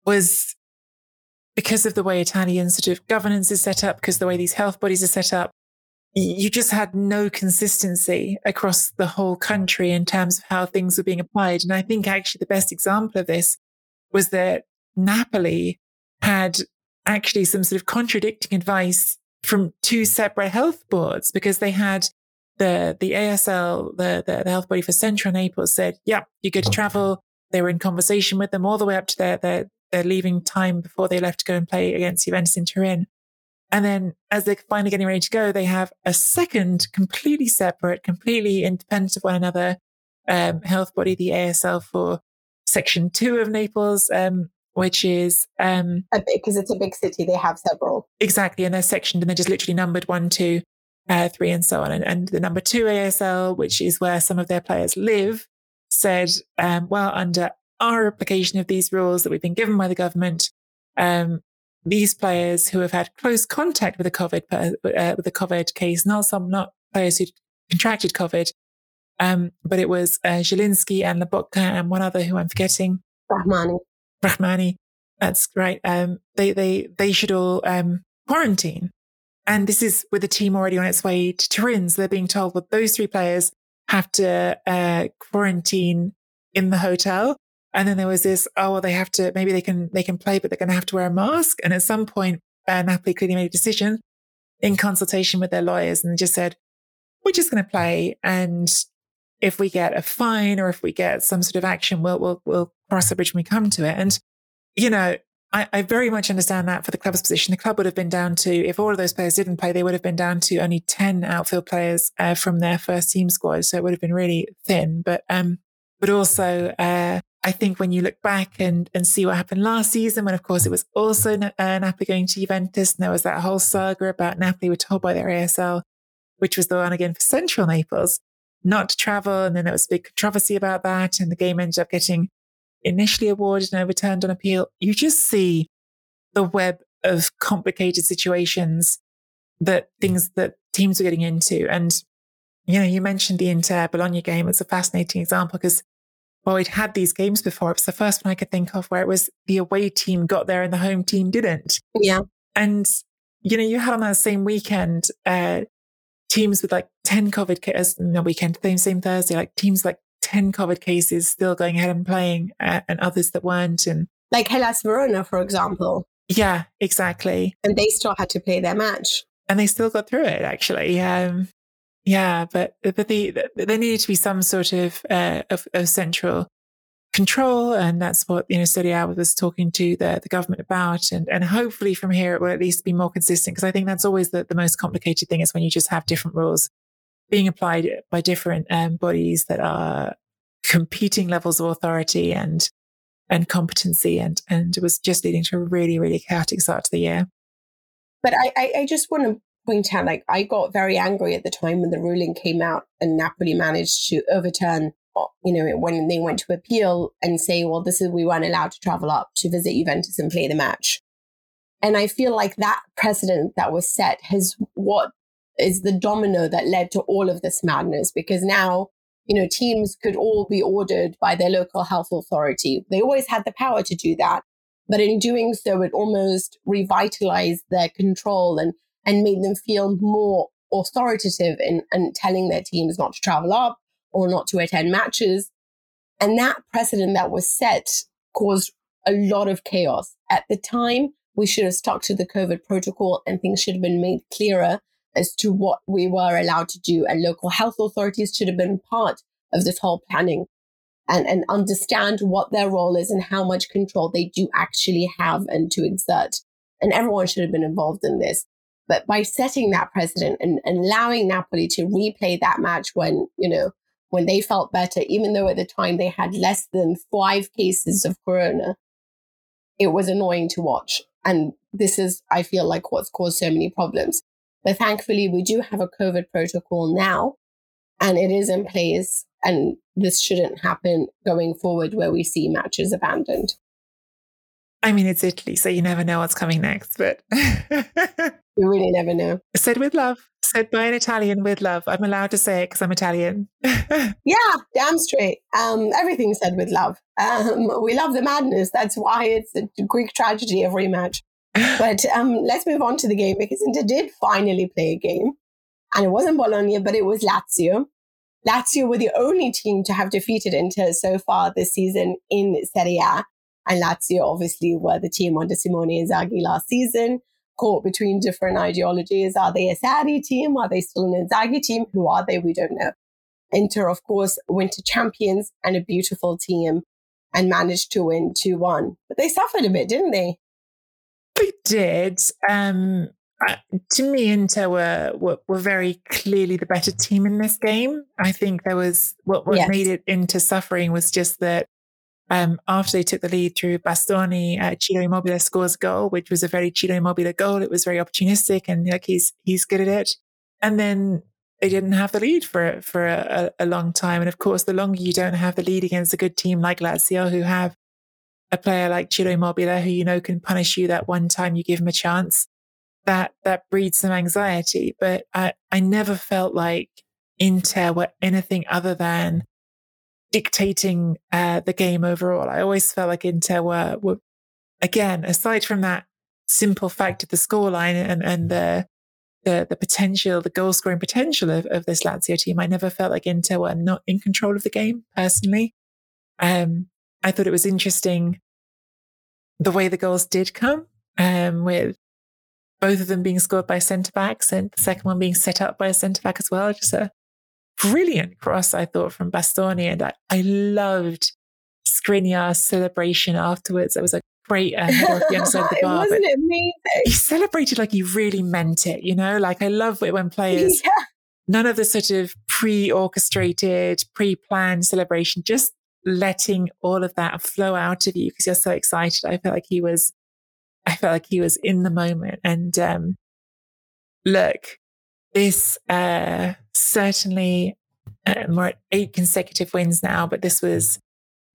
was because of the way Italian sort of governance is set up, because the way these health bodies are set up, you just had no consistency across the whole country in terms of how things were being applied. And I think actually the best example of this was that Napoli had actually some sort of contradicting advice from two separate health boards because they had the the ASL, the, the, the health body for Central Naples said, yeah, you're good to travel. They were in conversation with them all the way up to their, their, their leaving time before they left to go and play against Juventus in Turin. And then as they're finally getting ready to go, they have a second completely separate, completely independent of one another um, health body, the ASL for section two of Naples, um, which is um, because it's a big city. They have several exactly, and they're sectioned and they're just literally numbered one, two, uh, three, and so on. And, and, the number two ASL, which is where some of their players live, said, um, well, under our application of these rules that we've been given by the government, um, these players who have had close contact with a COVID uh, with a COVID case, not some not players who contracted COVID, um, but it was uh, Zielinski and Lobotka and one other who I'm forgetting. Rahmani. Rahmani. That's right. Um, they, they, they should all, um, quarantine. And this is with the team already on its way to Turin. So they're being told that those three players have to, uh, quarantine in the hotel. And then there was this, oh, well, they have to, maybe they can, they can play, but they're going to have to wear a mask. And at some point, uh, Napoli clearly made a decision in consultation with their lawyers and just said, we're just going to play. And if we get a fine or if we get some sort of action, we'll, we'll, we'll cross the bridge when we come to it. And, you know, I, I, very much understand that for the club's position. The club would have been down to, if all of those players didn't play, they would have been down to only 10 outfield players uh, from their first team squad. So it would have been really thin. But, um, but also, uh, I think when you look back and, and see what happened last season, when of course it was also uh, Napoli going to Juventus, and there was that whole saga about Napoli were told by their ASL, which was the one again for Central Naples, not to travel. And then there was a big controversy about that. And the game ended up getting initially awarded and overturned on appeal. You just see the web of complicated situations that things that teams are getting into. And, you know, you mentioned the Inter Bologna game. It's a fascinating example because well, we'd had these games before. It was the first one I could think of where it was the away team got there and the home team didn't. Yeah. And, you know, you had on that same weekend, uh, teams with like 10 COVID cases in the weekend, same, same Thursday, like teams like 10 COVID cases still going ahead and playing uh, and others that weren't. And like Hellas Verona, for example. Yeah, exactly. And they still had to play their match. And they still got through it, actually. Um, yeah, but but the, the, there needed to be some sort of, uh, of, of central control. And that's what, you know, Serie A was talking to the, the government about. And, and hopefully from here, it will at least be more consistent. Cause I think that's always the, the most complicated thing is when you just have different rules being applied by different um, bodies that are competing levels of authority and, and competency. And, and it was just leading to a really, really chaotic start to the year. But I, I, I just want to point out, like, I got very angry at the time when the ruling came out and Napoli managed to overturn uh, you know, when they went to appeal and say, well, this is, we weren't allowed to travel up to visit Juventus and play the match. And I feel like that precedent that was set has what is the domino that led to all of this madness because now, you know, teams could all be ordered by their local health authority. They always had the power to do that. But in doing so, it almost revitalized their control and, and made them feel more authoritative in, in telling their teams not to travel up or not to attend matches. And that precedent that was set caused a lot of chaos. At the time, we should have stuck to the COVID protocol and things should have been made clearer as to what we were allowed to do. And local health authorities should have been part of this whole planning and, and understand what their role is and how much control they do actually have and to exert. And everyone should have been involved in this. But by setting that precedent and, and allowing Napoli to replay that match when, you know, when they felt better, even though at the time they had less than five cases of corona, it was annoying to watch. And this is, I feel like, what's caused so many problems. But thankfully, we do have a COVID protocol now, and it is in place. And this shouldn't happen going forward where we see matches abandoned. I mean, it's Italy, so you never know what's coming next, but you really never know. Said with love, said by an Italian with love. I'm allowed to say it because I'm Italian. yeah, damn straight. Um, everything's said with love. Um, we love the madness. That's why it's a Greek tragedy every match. But um, let's move on to the game because Inter did finally play a game. And it wasn't Bologna, but it was Lazio. Lazio were the only team to have defeated Inter so far this season in Serie A. And Lazio obviously were the team under Simone Inzaghi last season, caught between different ideologies. Are they a Sarri team? Are they still an Inzaghi team? Who are they? We don't know. Inter, of course, winter champions and a beautiful team and managed to win 2 1. But they suffered a bit, didn't they? They did. Um, to me, Inter were, were, were very clearly the better team in this game. I think there was what, what yes. made it into suffering was just that um, after they took the lead through Bastoni, uh, Ciro Immobile scores a goal, which was a very Ciro Immobile goal. It was very opportunistic and like he's he's good at it. And then they didn't have the lead for for a, a, long time. And of course, the longer you don't have the lead against a good team like Lazio, who have a player like Ciro Immobile, who you know can punish you that one time you give him a chance, that that breeds some anxiety. But I I never felt like Inter were anything other than dictating uh, the game overall. I always felt like Inter were, were again aside from that simple fact of the scoreline and and the the the potential, the goal scoring potential of, of this Lazio team. I never felt like Inter were not in control of the game personally. Um, I thought it was interesting the way the goals did come, um, with both of them being scored by centre backs and the second one being set up by a centre back as well. Just a brilliant cross, I thought, from Bastoni. And I, I loved Skriniar's celebration afterwards. It was a great uh, header the of the bar. Wasn't it amazing? He celebrated like he really meant it, you know? Like I love it when players, yeah. none of the sort of pre-orchestrated, pre-planned celebration, just letting all of that flow out of you because you're so excited. I felt like he was, I felt like he was in the moment. And, um, look, this, uh, certainly, um, we're at eight consecutive wins now, but this was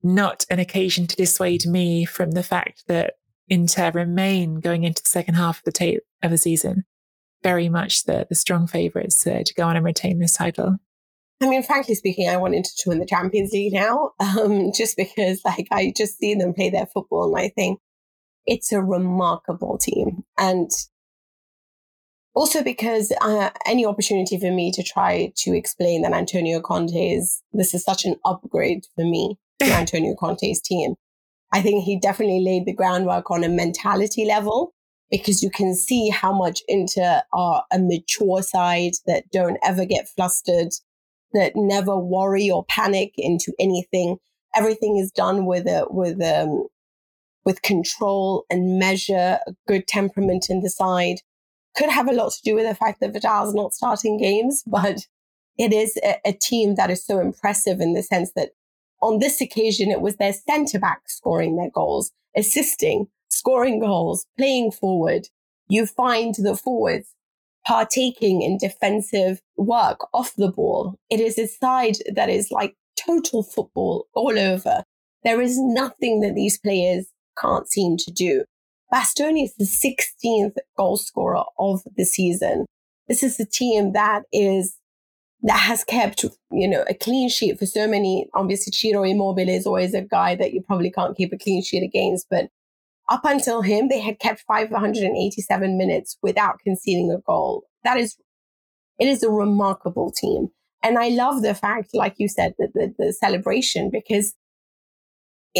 not an occasion to dissuade me from the fact that Inter remain going into the second half of the tape of the season very much the, the strong favourites uh, to go on and retain this title. I mean, frankly speaking, I wanted to win the Champions League now, um, just because like I just see them play their football and I think it's a remarkable team. And also because uh, any opportunity for me to try to explain that Antonio Conte is, this is such an upgrade for me to Antonio Conte's team. I think he definitely laid the groundwork on a mentality level because you can see how much Inter are a mature side that don't ever get flustered, that never worry or panic into anything. Everything is done with a with um with control and measure, a good temperament in the side. Could have a lot to do with the fact that Vidal's not starting games, but it is a, a team that is so impressive in the sense that on this occasion, it was their centre back scoring their goals, assisting, scoring goals, playing forward. You find the forwards partaking in defensive work off the ball. It is a side that is like total football all over. There is nothing that these players can't seem to do. Bastoni is the 16th goal scorer of the season. This is a team that is that has kept, you know, a clean sheet for so many. Obviously, Ciro Immobile is always a guy that you probably can't keep a clean sheet against, but up until him, they had kept 587 minutes without conceding a goal. That is, it is a remarkable team. And I love the fact, like you said, that the, the celebration, because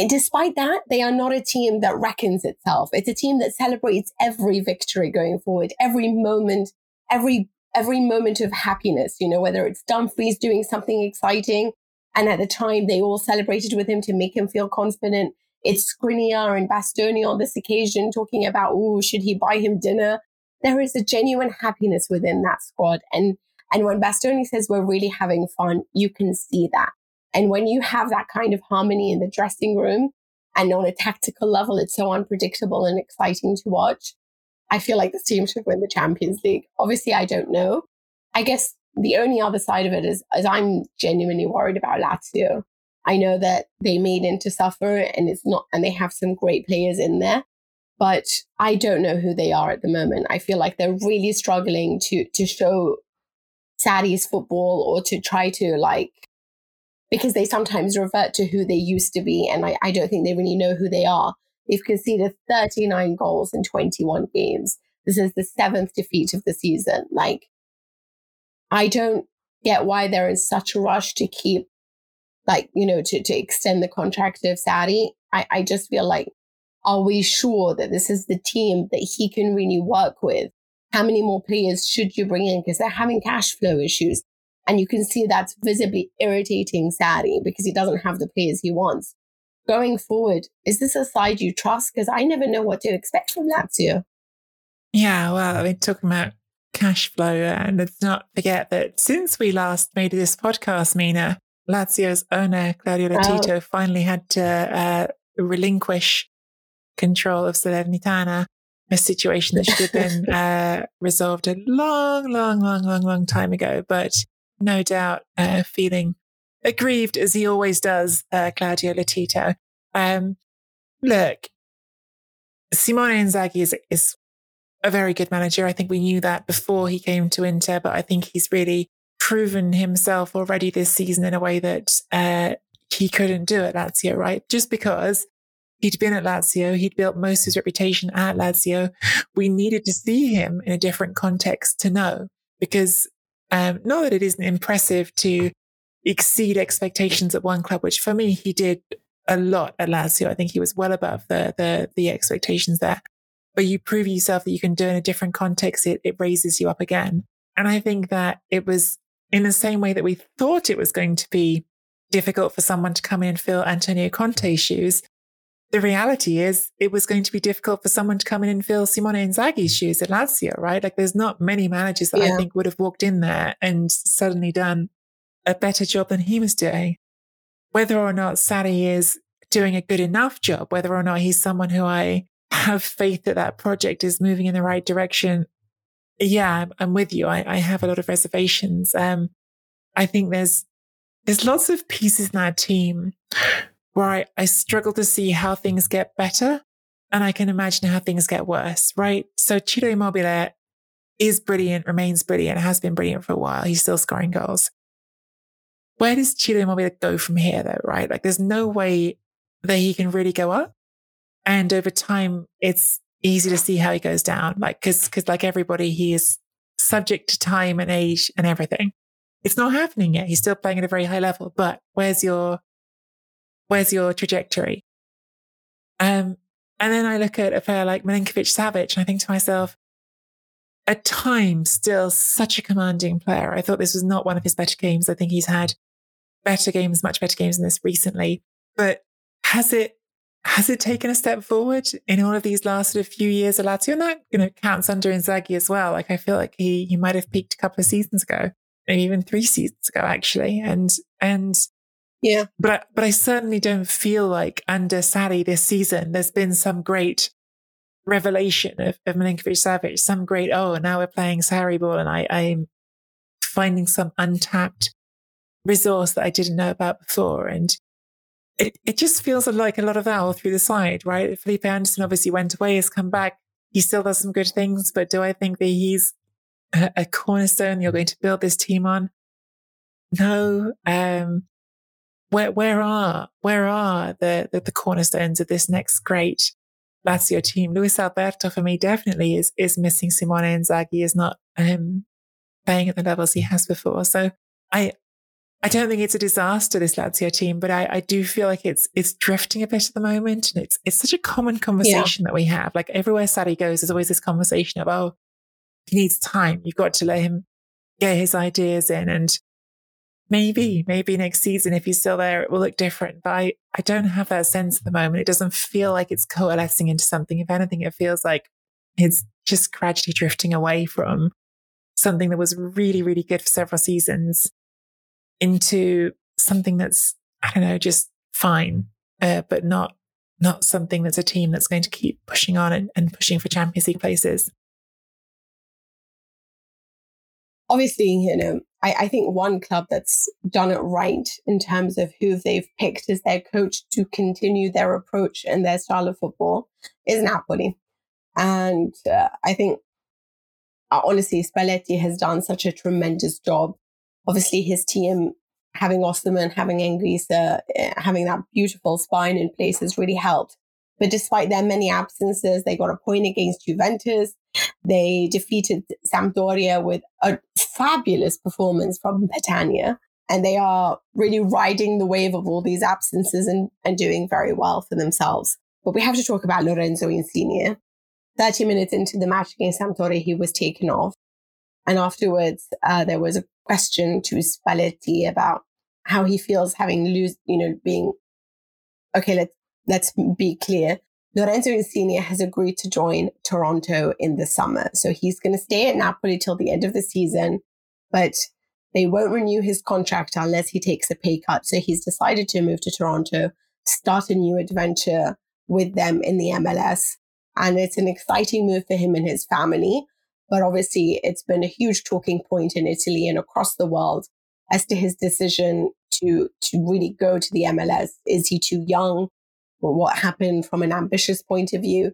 despite that, they are not a team that reckons itself. It's a team that celebrates every victory going forward, every moment, every every moment of happiness, you know, whether it's Dumfries doing something exciting. And at the time, they all celebrated with him to make him feel confident. It's Skriniar and Bastoni on this occasion talking about, oh, should he buy him dinner? There is a genuine happiness within that squad. And, and when Bastoni says we're really having fun, you can see that. And when you have that kind of harmony in the dressing room and on a tactical level, it's so unpredictable and exciting to watch. I feel like this team should win the Champions League. Obviously, I don't know. I guess the only other side of it is, is I'm genuinely worried about Lazio. I know that they made into suffer and it's not, and they have some great players in there, but I don't know who they are at the moment. I feel like they're really struggling to, to show Sarri's football or to try to like, because they sometimes revert to who they used to be. And I, I don't think they really know who they are. They've conceded 39 goals in 21 games. This is the seventh defeat of the season. Like, I don't get why they're in such a rush to keep, like, you know, to, to extend the contract of Sarri. I, I just feel like are we sure that this is the team that he can really work with? How many more players should you bring in? Because they're having cash flow issues. And you can see that's visibly irritating Sarri because he doesn't have the players he wants. Going forward, is this a side you trust? Because I never know what to expect from Lazio. Yeah, well, I mean, talking about cash flow, and let's not forget that since we last made this podcast, Mina, Lazio's owner, Claudio Lotito, oh. finally had to uh, relinquish control of Salernitana, a situation that should have been uh, resolved a long, long, long, long, long time ago. But no doubt uh, feeling aggrieved as he always does, uh, Claudio Lotito. Um, look, Simone Inzaghi is, is a very good manager. I think we knew that before he came to Inter, but I think he's really proven himself already this season in a way that uh, he couldn't do at Lazio, right? Just because he'd been at Lazio, he'd built most of his reputation at Lazio. We needed to see him in a different context to know because um, not that it isn't impressive to exceed expectations at one club, which for me, he did a lot at Lazio. I think he was well above the, the, the expectations there. But you prove yourself that you can do it in a different context. It, it raises you up again. And I think that it was in the same way that we thought it was going to be difficult for someone to come in and fill Antonio Conte's shoes. The reality is it was going to be difficult for someone to come in and fill Simone Inzaghi's shoes at Lazio, right? Like there's not many managers that yeah. I think would have walked in there and suddenly done a better job than he was doing. Whether or not Sarri is doing a good enough job, whether or not he's someone who I have faith that that project is moving in the right direction. Yeah, I'm, with you. I, I, have a lot of reservations. Um, I think there's there's lots of pieces in that team where I, I struggle to see how things get better, and I can imagine how things get worse. Right. So Ciro Immobile is brilliant, remains brilliant, has been brilliant for a while. He's still scoring goals. Where does Ciro Immobile go from here, though? Right. Like, there's no way that he can really go up. And over time, it's easy to see how he goes down. Like, cause, cause like everybody, he is subject to time and age and everything. It's not happening yet. He's still playing at a very high level, but where's your, where's your trajectory? Um, and then I look at a player like Milinkovic Savic and I think to myself, at times still such a commanding player. I thought this was not one of his better games. I think he's had better games, much better games than this recently. But has it has it taken a step forward in all of these last sort of few years of Lazio? And that, you know, counts under Inzaghi as well. Like I feel like he he might have peaked a couple of seasons ago, maybe even three seasons ago, actually. And and yeah, but I, but I certainly don't feel like under Sarri this season there's been some great revelation of, of Milinkovic Savic, some great oh now we're playing Sarri ball, and I I'm finding some untapped resource that I didn't know about before, and it, it just feels like a lot of that all through the side, right? Felipe Anderson obviously went away, has come back. He still does some good things, but do I think that he's a, a cornerstone you're going to build this team on? No. Um, where, where are, where are the, the, the cornerstones of this next great Lazio team? Luis Alberto for me definitely is, is missing Simone Inzaghi is not, um, playing at the levels he has before. So I, I don't think it's a disaster, this Lazio team, but I, I do feel like it's it's drifting a bit at the moment. And it's it's such a common conversation yeah. that we have. Like everywhere Sarri goes, there's always this conversation of, oh, he needs time. You've got to let him get his ideas in. And maybe, maybe next season, if he's still there, it will look different. But I, I don't have that sense at the moment. It doesn't feel like it's coalescing into something. If anything, it feels like it's just gradually drifting away from something that was really, really good for several seasons into something that's, I don't know, just fine, uh, but not, not something that's a team that's going to keep pushing on and, and pushing for Champions League places. Obviously, you know, I, I think one club that's done it right in terms of who they've picked as their coach to continue their approach and their style of football is Napoli. And uh, I think, uh, honestly, Spalletti has done such a tremendous job obviously his team having Osimhen, having Anguissa, eh, having that beautiful spine in place has really helped. But despite their many absences, they got a point against Juventus. They defeated Sampdoria with a fabulous performance from Petagna. And they are really riding the wave of all these absences and, and doing very well for themselves. But we have to talk about Lorenzo Insigne. 30 minutes into the match against Sampdoria, he was taken off. And afterwards, uh, there was a question to Spalletti about how he feels having lose, you know, being, okay, let's, let's be clear. Lorenzo Insigne has agreed to join Toronto in the summer. So he's going to stay at Napoli till the end of the season, but they won't renew his contract unless he takes a pay cut. So he's decided to move to Toronto, start a new adventure with them in the MLS. And it's an exciting move for him and his family. But obviously, it's been a huge talking point in Italy and across the world as to his decision to, to really go to the MLS. Is he too young? What happened from an ambitious point of view?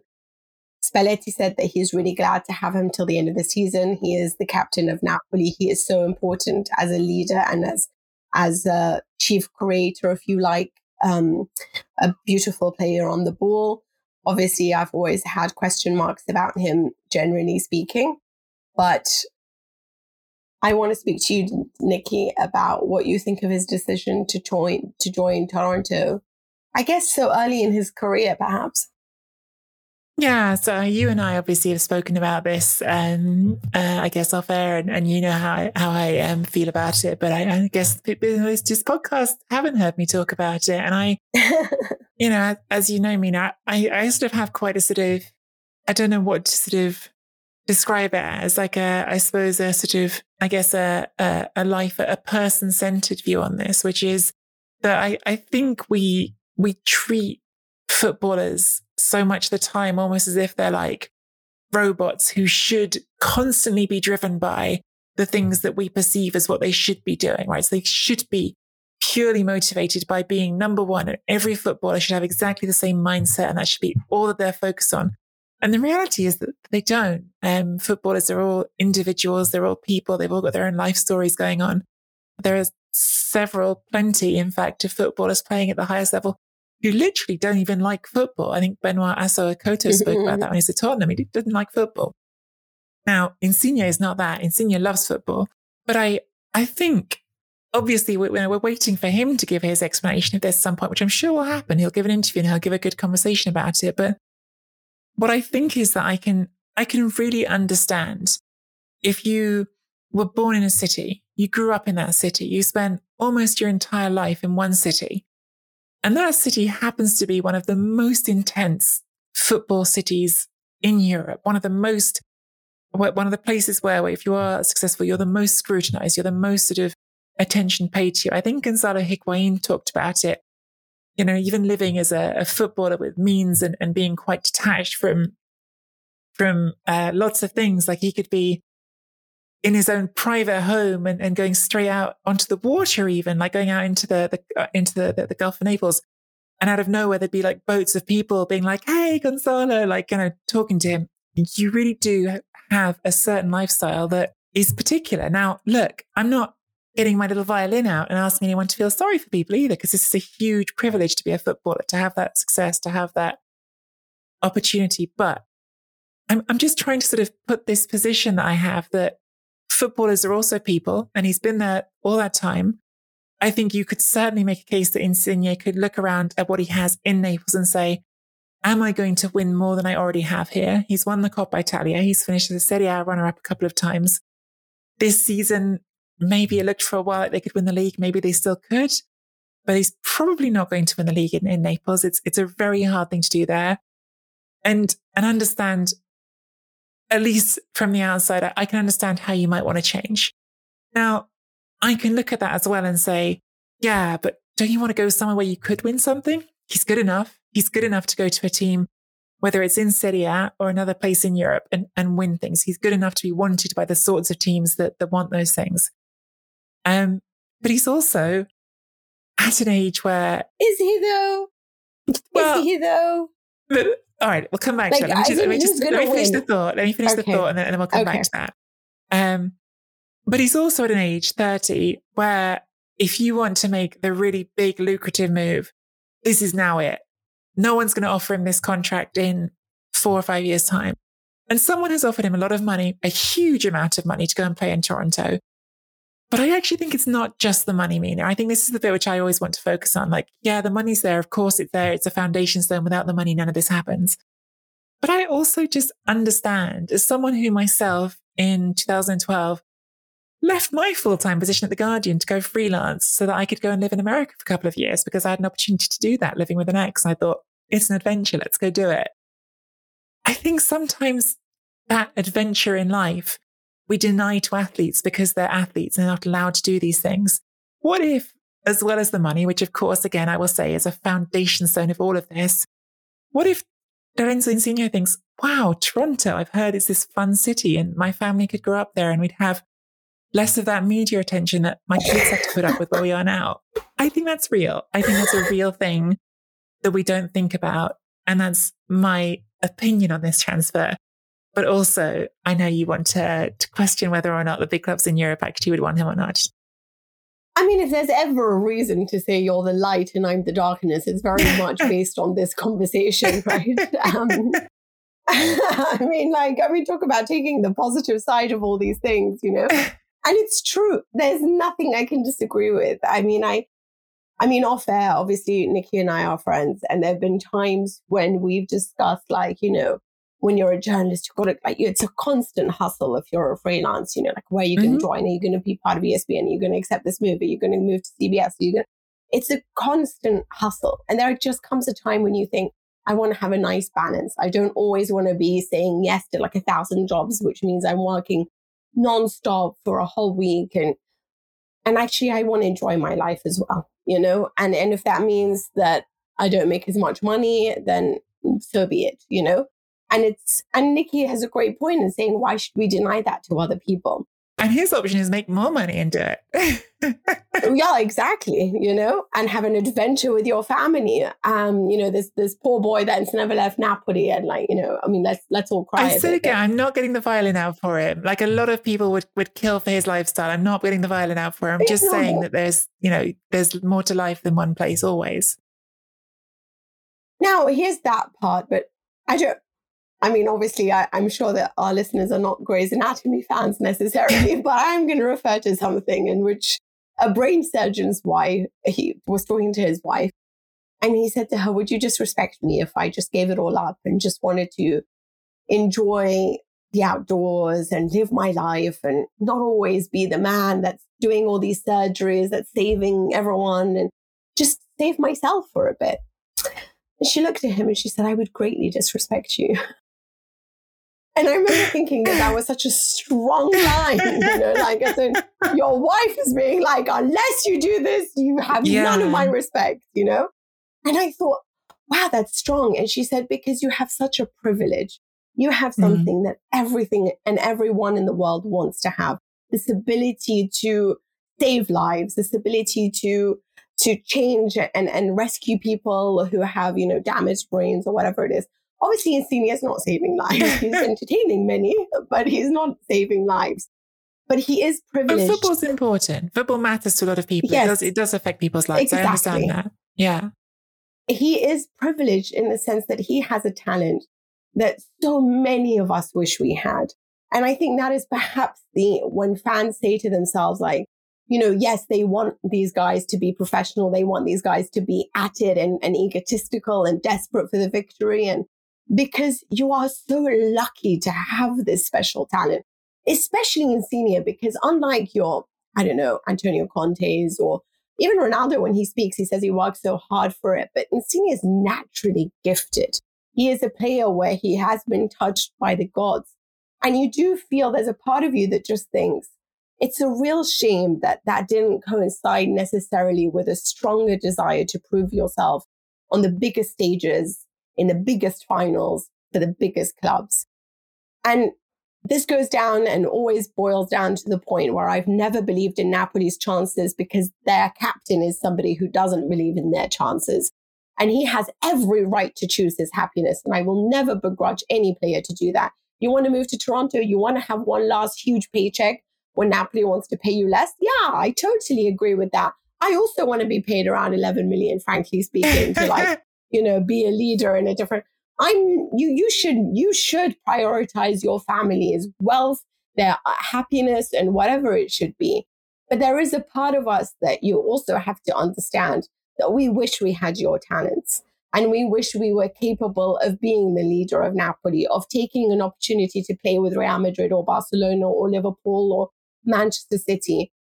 Spalletti said that he's really glad to have him till the end of the season. He is the captain of Napoli. He is so important as a leader and as as a chief creator, if you like, um, a beautiful player on the ball. Obviously, I've always had question marks about him, generally speaking, but I want to speak to you, Nicky, about what you think of his decision to join to join Toronto. I guess so early in his career, perhaps. Yeah, so you and I obviously have spoken about this, um, uh, I guess off air, and, and you know how I, how I um, feel about it. But I, I guess this just podcast haven't heard me talk about it, and I, you know, as you know me now, I, I sort of have quite a sort of, I don't know what to sort of describe it as, like a, I suppose a sort of, I guess a a, a life, a person centered view on this, which is that I I think we we treat footballers so much of the time almost as if they're like robots who should constantly be driven by the things that we perceive as what they should be doing, right? So they should be purely motivated by being number one. And every footballer should have exactly the same mindset and that should be all that they're focused on. And the reality is that they don't. Um, footballers are all individuals. They're all people. They've all got their own life stories going on. There are several, plenty, in fact, of footballers playing at the highest level who literally don't even like football. I think Benoit Assou-Ekotto mm-hmm, spoke about mm-hmm. that when he's at Tottenham. He didn't like football. Now, Insigne is not that. Insigne loves football. But I, I think, obviously, we're, we're waiting for him to give his explanation if there's some point, which I'm sure will happen. He'll give an interview and he'll give a good conversation about it. But what I think is that I can, I can really understand if you were born in a city, you grew up in that city, you spent almost your entire life in one city, and that city happens to be one of the most intense football cities in Europe, one of the most, one of the places where, if you are successful, you're the most scrutinized, you're the most sort of attention paid to you. I think Gonzalo Higuain talked about it. You know, even living as a, a footballer with means and, and being quite detached from from uh, lots of things. Like he could be in his own private home and, and going straight out onto the water, even like going out into the, the uh, into the, the, the Gulf of Naples. And out of nowhere, there'd be like boats of people being like, Hey, Gonzalo, like, you know, talking to him. You really do have a certain lifestyle that is particular. Now, look, I'm not getting my little violin out and asking anyone to feel sorry for people either, because this is a huge privilege to be a footballer, to have that success, to have that opportunity. But I'm, I'm just trying to sort of put this position that I have that footballers are also people, and he's been there all that time. I think you could certainly make a case that Insigne could look around at what he has in Naples and say, Am I going to win more than I already have here? He's won the Coppa Italia. He's finished as a Serie A runner up a couple of times. This season, maybe it looked for a while like they could win the league. Maybe they still could, but he's probably not going to win the league in, in Naples. It's, it's a very hard thing to do there. And, and understand at least from the outside, I can understand how you might want to change. Now, I can look at that as well and say, yeah, but don't you want to go somewhere where you could win something? He's good enough. He's good enough to go to a team, whether it's in Serie A or another place in Europe and, and win things. He's good enough to be wanted by the sorts of teams that, that want those things. Um, but he's also at an age where. Is he though? Well, Is he though? All right, we'll come back like, to that. Let me, just, let me, just, let me finish the thought. Let me finish okay. the thought and then, and then we'll come okay. back to that. Um, but he's also at an age 30 where if you want to make the really big lucrative move, this is now it. No one's going to offer him this contract in four or five years time. And someone has offered him a lot of money, a huge amount of money to go and play in Toronto. But I actually think it's not just the money, Mina. I think this is the bit which I always want to focus on. Like, yeah, the money's there. Of course, it's there. It's a foundation stone. Without the money, none of this happens. But I also just understand as someone who myself in 2012 left my full time position at The Guardian to go freelance so that I could go and live in America for a couple of years because I had an opportunity to do that living with an ex. I thought, it's an adventure. Let's go do it. I think sometimes that adventure in life we deny to athletes because they're athletes and they're not allowed to do these things. What if, as well as the money, which of course, again, I will say is a foundation stone of all of this, what if Lorenzo Insigne thinks, wow, Toronto, I've heard it's this fun city and my family could grow up there and we'd have less of that media attention that my kids have to put up with where we are now. I think that's real. I think that's a real thing that we don't think about. And that's my opinion on this transfer. But also, I know you want to, to question whether or not the big clubs in Europe actually would want him or not. I mean, if there's ever a reason to say you're the light and I'm the darkness, it's very much based on this conversation, right? Um, I mean, like, I mean, talk about taking the positive side of all these things, you know? And it's true. There's nothing I can disagree with. I mean, I, I mean, off air, obviously, Nicky and I are friends, and there have been times when we've discussed, like, you know, when you're a journalist, you've got to like it's a constant hustle if you're a freelance, you know, like where are you can mm-hmm. join, are you going to be part of ESPN? Are you going to accept this move? Are you going to move to CBS? Are you going it's a constant hustle. And there just comes a time when you think, I want to have a nice balance. I don't always want to be saying yes to like a thousand jobs, which means I'm working nonstop for a whole week. And and actually I want to enjoy my life as well, you know? And and if that means that I don't make as much money, then so be it, you know? And it's and Nicky has a great point in saying why should we deny that to other people? And his option is make more money and do it. yeah, exactly. You know, and have an adventure with your family. Um, you know, this this poor boy that's never left Napoli, and like, you know, I mean, let's let's all cry. I said again, I'm not getting the violin out for him. Like a lot of people would would kill for his lifestyle. I'm not getting the violin out for him. I'm just saying that there's, you know, there's more to life than one place always. Now, here's that part, but I don't I mean, obviously, I, am sure that our listeners are not Grey's Anatomy fans necessarily, but I'm going to refer to something in which a brain surgeon's wife, he was talking to his wife, and he said to her, Would you just respect me if I just gave it all up and just wanted to enjoy the outdoors and live my life and not always be the man that's doing all these surgeries, that's saving everyone and just save myself for a bit? And she looked at him and she said, I would greatly disrespect you. And I remember thinking that that was such a strong line, you know, like as in your wife is being like, unless you do this, you have yeah. none of my respect, you know? And I thought, wow, that's strong. And she said, because you have such a privilege. You have mm-hmm. something mm-hmm. that everything and everyone in the world wants to have this ability to save lives, this ability to to change and, and rescue people who have, you know, damaged brains or whatever it is. Obviously, Insigne is not saving lives. He's entertaining many, but he's not saving lives. But he is privileged. But football's important. Football matters to a lot of people. Yes. It, does, it does affect people's lives. Exactly. I understand that. Yeah. He is privileged in the sense that he has a talent that so many of us wish we had. And I think that is perhaps the when fans say to themselves, like, you know, yes, they want these guys to be professional. They want these guys to be at it and, and egotistical and desperate for the victory. And because you are so lucky to have this special talent, especially Insigne, because unlike your, I don't know, Antonio Conte's or even Ronaldo, when he speaks, he says he works so hard for it, but Insigne is naturally gifted. He is a player where he has been touched by the gods. And you do feel there's a part of you that just thinks it's a real shame that that didn't coincide necessarily with a stronger desire to prove yourself on the biggest stages in the biggest finals for the biggest clubs. And this goes down and always boils down to the point where I've never believed in Napoli's chances because their captain is somebody who doesn't believe in their chances. And he has every right to choose his happiness. And I will never begrudge any player to do that. You want to move to Toronto? You want to have one last huge paycheck when Napoli wants to pay you less? Yeah, I totally agree with that. I also want to be paid around 11 million, frankly speaking, to like you know, be a leader in a different, I'm, you, you should, you should prioritize your family's wealth, their uh, happiness and whatever it should be. But there is a part of us that you also have to understand that we wish we had your talents. And we wish we were capable of being the leader of Napoli, of taking an opportunity to play with Real Madrid or Barcelona or Liverpool or Manchester City.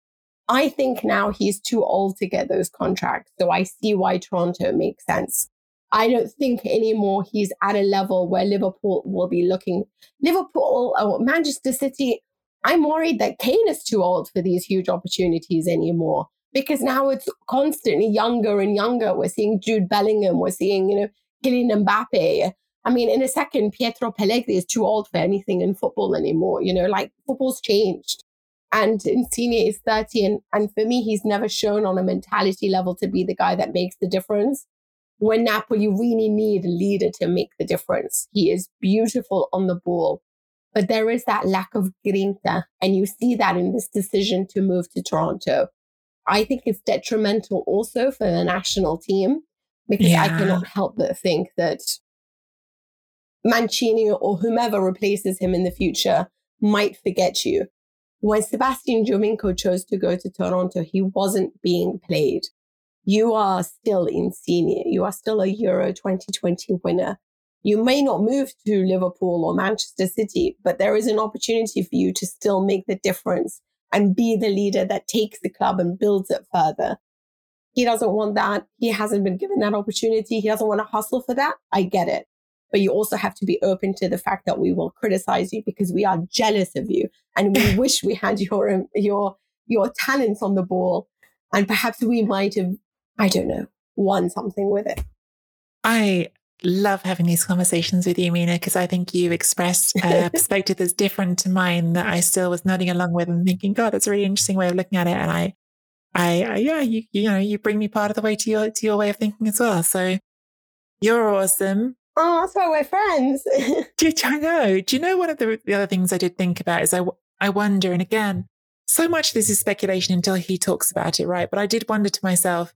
I think now he's too old to get those contracts. So I see why Toronto makes sense. I don't think anymore he's at a level where Liverpool will be looking. Liverpool or Manchester City, I'm worried that Kane is too old for these huge opportunities anymore because now it's constantly younger and younger. We're seeing Jude Bellingham, we're seeing, you know, Kylian Mbappe. I mean, in a second, Pietro Pellegrini is too old for anything in football anymore. You know, like football's changed. And Insigne is 30. And, and for me, he's never shown on a mentality level to be the guy that makes the difference. When Napoli really need a leader to make the difference, he is beautiful on the ball. But there is that lack of grinta. And you see that in this decision to move to Toronto. I think it's detrimental also for the national team because yeah. I cannot help but think that Mancini or whomever replaces him in the future might forget you. When Sebastian Giovinco chose to go to Toronto, he wasn't being played. You are still Insigne. You are still a Euro 2020 winner. You may not move to Liverpool or Manchester City, but there is an opportunity for you to still make the difference and be the leader that takes the club and builds it further. He doesn't want that. He hasn't been given that opportunity. He doesn't want to hustle for that. I get it. But you also have to be open to the fact that we will criticize you because we are jealous of you and we wish we had your, your, your talents on the ball. And perhaps we might have, I don't know, won something with it. I love having these conversations with you, Mina, because I think you express a perspective that's different to mine that I still was nodding along with and thinking, God, that's a really interesting way of looking at it. And I, I, I yeah, you, you know, you bring me part of the way to your, to your way of thinking as well. So you're awesome. Oh, that's why we're friends. do, I know. Do you know one of the, the other things I did think about is I, I wonder, and again, so much of this is speculation until he talks about it, right? But I did wonder to myself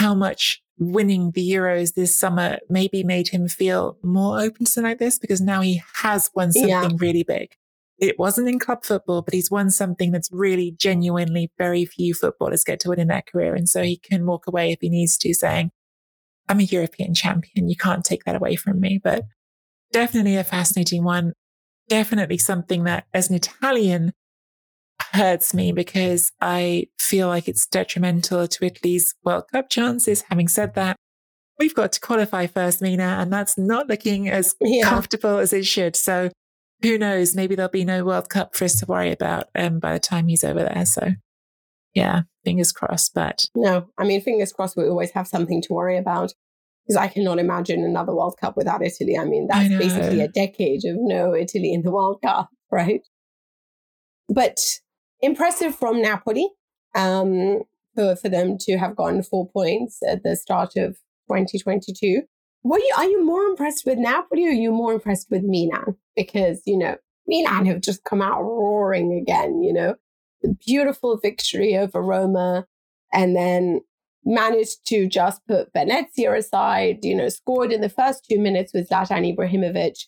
how much winning the Euros this summer maybe made him feel more open to something like this because now he has won something yeah. really big. It wasn't in club football, but he's won something that's really genuinely very few footballers get to win in their career. And so he can walk away if he needs to saying, I'm a European champion. You can't take that away from me, but definitely a fascinating one. Definitely something that as an Italian, hurts me because I feel like it's detrimental to Italy's World Cup chances. Having said that, we've got to qualify first, Mina, and that's not looking as yeah. comfortable as it should. So who knows? Maybe there'll be no World Cup for us to worry about um, by the time he's over there. So yeah, fingers crossed. But no, I mean, fingers crossed, we always have something to worry about because I cannot imagine another World Cup without Italy. I mean, that's I basically a decade of no Italy in the World Cup, right? But impressive from Napoli um, for, for them to have gotten four points at the start of 2022. What you, are you more impressed with Napoli or are you more impressed with Milan? Because, you know, Milan have just come out roaring again, you know, the beautiful victory over Roma and then managed to just put Venezia aside, you know, scored in the first two minutes with Zlatan Ibrahimovic.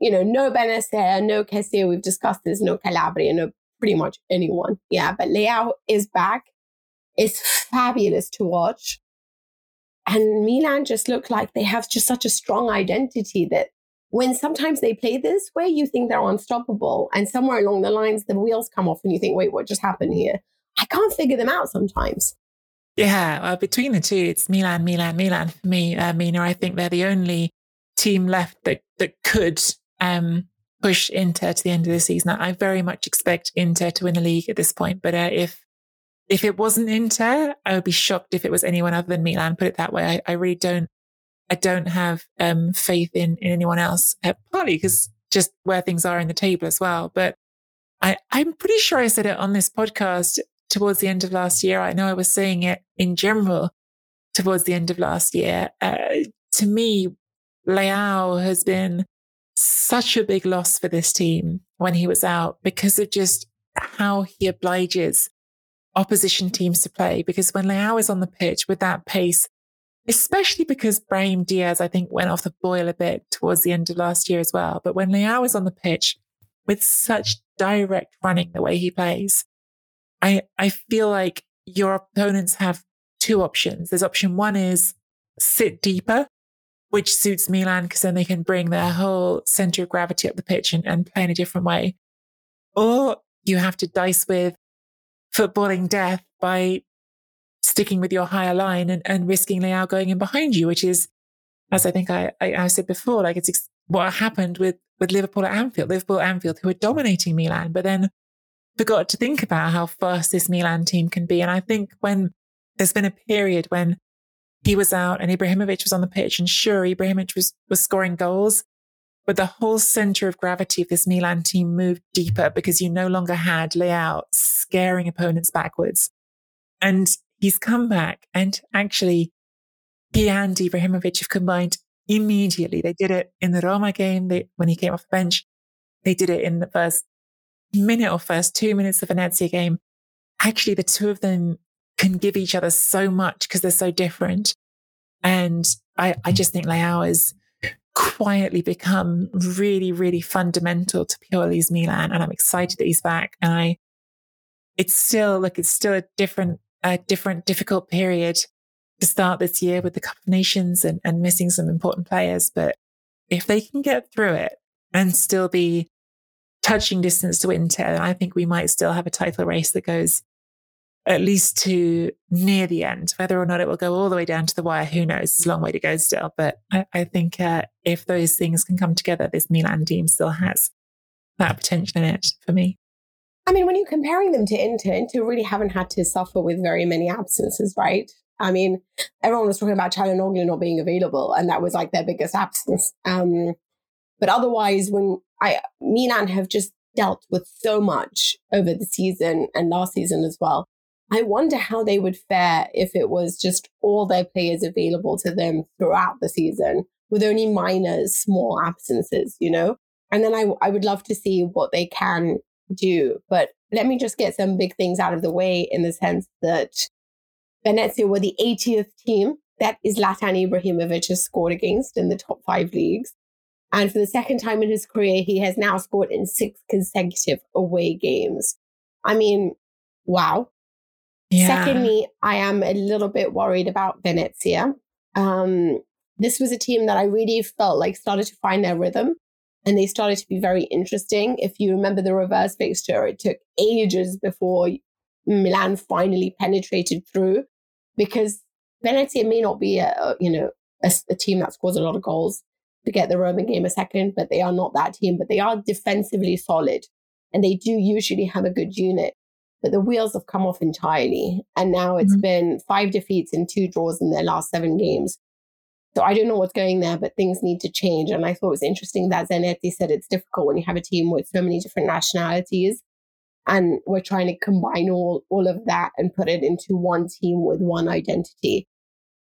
You know, no Bennacer, no Kessie, we've discussed this, no Calabria, no pretty much anyone. Yeah, but Leao is back. It's fabulous to watch. And Milan just look like they have just such a strong identity that when sometimes they play this way, you think they're unstoppable. And somewhere along the lines, the wheels come off and you think, wait, what just happened here? I can't figure them out sometimes. Yeah, well, between the two, it's Milan, Milan, Milan for me. Uh, Mina, I think they're the only team left that that could um, push Inter to the end of the season. I very much expect Inter to win the league at this point. But uh, if if it wasn't Inter, I would be shocked if it was anyone other than Milan. Put it that way. I, I really don't. I don't have um, faith in in anyone else. Uh, partly because just where things are in the table as well. But I, I'm pretty sure I said it on this podcast towards the end of last year. I know I was saying it in general towards the end of last year. Uh, to me, Leao has been such a big loss for this team when he was out because of just how he obliges opposition teams to play. Because when Leao is on the pitch with that pace, especially because Brahim Diaz, I think, went off the boil a bit towards the end of last year as well. But when Leao is on the pitch with such direct running the way he plays, I, I feel like your opponents have two options. There's option one is sit deeper, which suits Milan because then they can bring their whole center of gravity up the pitch and, and play in a different way. Or you have to dice with footballing death by sticking with your higher line and, and risking Leao going in behind you, which is, as I think I, I, I said before, like it's ex- what happened with, with Liverpool at Anfield, Liverpool at Anfield, who were dominating Milan, but then forgot to think about how fast this Milan team can be. And I think when there's been a period when he was out and Ibrahimovic was on the pitch and sure, Ibrahimovic was, was scoring goals, but the whole center of gravity of this Milan team moved deeper because you no longer had Leao scaring opponents backwards. And he's come back and actually he and Ibrahimovic have combined immediately. They did it in the Roma game they, when he came off the bench. They did it in the first minute or first two minutes of the Venezia game. Actually, the two of them can give each other so much because they're so different. And I, I just think Leao has quietly become really, really fundamental to Pioli's Milan. And I'm excited that he's back. And I, it's still, look, it's still a different, a different, difficult period to start this year with the Cup of Nations and, and missing some important players. But if they can get through it and still be touching distance to Inter, I think we might still have a title race that goes at least to near the end. Whether or not it will go all the way down to the wire, who knows? It's a long way to go still. But I, I think uh, if those things can come together, this Milan team still has that potential in it for me. I mean, when you're comparing them to Inter, Inter really haven't had to suffer with very many absences, right? I mean, everyone was talking about Calhanoglu not being available, and that was like their biggest absence. Um, but otherwise, when I Milan have just dealt with so much over the season and last season as well. I wonder how they would fare if it was just all their players available to them throughout the season with only minor small absences, you know? And then I, I would love to see what they can do. But let me just get some big things out of the way in the sense that Venezia were the 80th team that Zlatan Ibrahimovic has scored against in the top five leagues. And for the second time in his career, he has now scored in six consecutive away games. I mean, wow. Yeah. Secondly, I am a little bit worried about Venezia. Um, this was a team that I really felt like started to find their rhythm and they started to be very interesting. If you remember the reverse fixture, it took ages before Milan finally penetrated through because Venezia may not be a, you know a, a, team that scores a lot of goals to get the Roman game a second, but they are not that team. But they are defensively solid, and they do usually have a good unit but the wheels have come off entirely. And now it's mm-hmm. been five defeats and two draws in their last seven games. So I don't know what's going there, but things need to change. And I thought it was interesting that Zanetti said it's difficult when you have a team with so many different nationalities. And we're trying to combine all, all of that and put it into one team with one identity.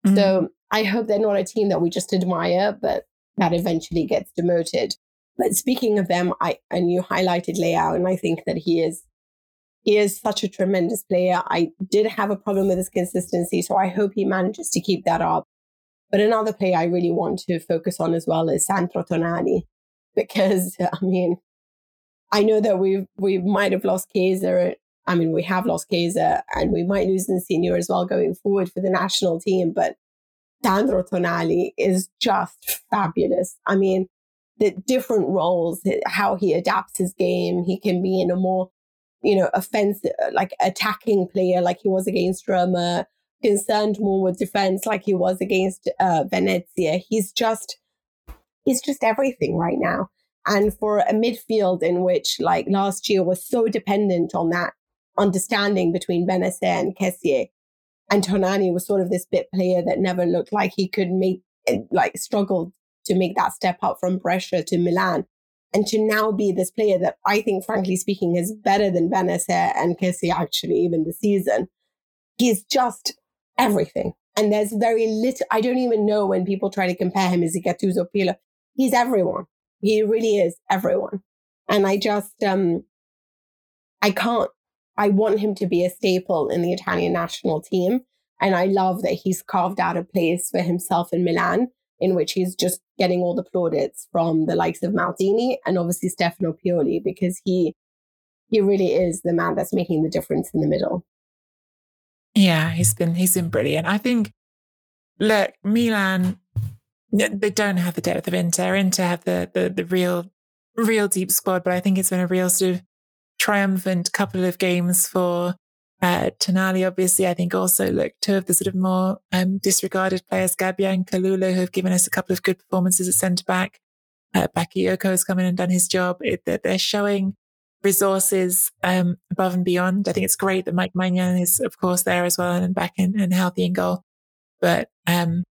Mm-hmm. So I hope they're not a team that we just admire, but that eventually gets demoted. But speaking of them, I and you highlighted Leao, and I think that he is is such a tremendous player. I did have a problem with his consistency, so I hope he manages to keep that up. But another player I really want to focus on as well is Sandro Tonali, because I mean, I know that we we might have lost Chiesa. I mean, we have lost Chiesa, and we might lose Insigne as well going forward for the national team. But Sandro Tonali is just fabulous. I mean, the different roles, how he adapts his game. He can be in a more you know, offensive, like attacking player like he was against Roma, concerned more with defense like he was against uh, Venezia. He's just, he's just everything right now. And for a midfield in which, like last year, was so dependent on that understanding between Bennacer and Kessie, and Tonali was sort of this bit player that never looked like he could make, like, struggled to make that step up from Brescia to Milan and to now be this player that I think, frankly speaking, is better than Bennacer and Kessie actually, even the season. He's just everything. And there's very little, I don't even know when people try to compare him as Gattuso Pirlo. He's everyone. He really is everyone. And I just, um, I can't, I want him to be a staple in the Italian national team. And I love that he's carved out a place for himself in Milan in which he's just getting all the plaudits from the likes of Maldini and obviously Stefano Pioli because he he really is the man that's making the difference in the middle. Yeah, he's been he's been brilliant. I think look, Milan they don't have the depth of Inter. Inter have the the the real real deep squad, but I think it's been a real sort of triumphant couple of games for uh, Tonali. Obviously, I think also look two of the sort of more um, disregarded players, Gabbia and Kalulu, who have given us a couple of good performances at centre back. Uh, Bakayoko has come in and done his job. It, they're showing resources um, above and beyond. I think it's great that Mike Maignan is, of course, there as well and back and, and healthy in goal. But um,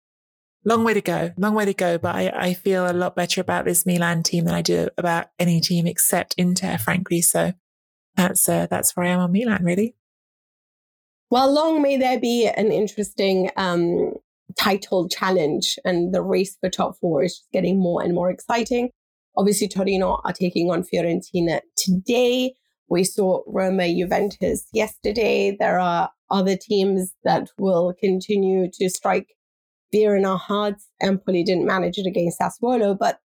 long way to go, long way to go. But I, I feel a lot better about this Milan team than I do about any team except Inter, frankly. So that's uh, that's where I am on Milan, really. Well, long may there be an interesting um, title challenge, and the race for top four is just getting more and more exciting. Obviously, Torino are taking on Fiorentina today. We saw Roma Juventus yesterday. There are other teams that will continue to strike fear in our hearts. Empoli didn't manage it against Sassuolo, but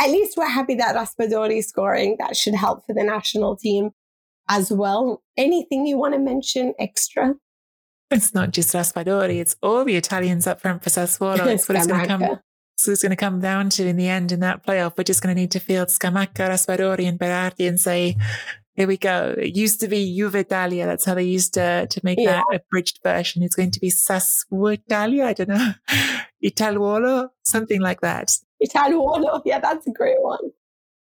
at least we're happy that Raspadori scoring. That should help for the national team as well. Anything you want to mention extra? It's not just Raspadori, it's all the Italians up front for Sassuolo. It's what it's going to come. So it's going to come down to in the end in that playoff. We're just going to need to field Scamacca, Raspadori, and Berardi and say, here we go. It used to be Juve Italia. That's how they used to, to make yeah. that abridged version. It's going to be Sassuolo Italia. I don't know. Italuolo, something like that. Italuolo. Yeah, that's a great one.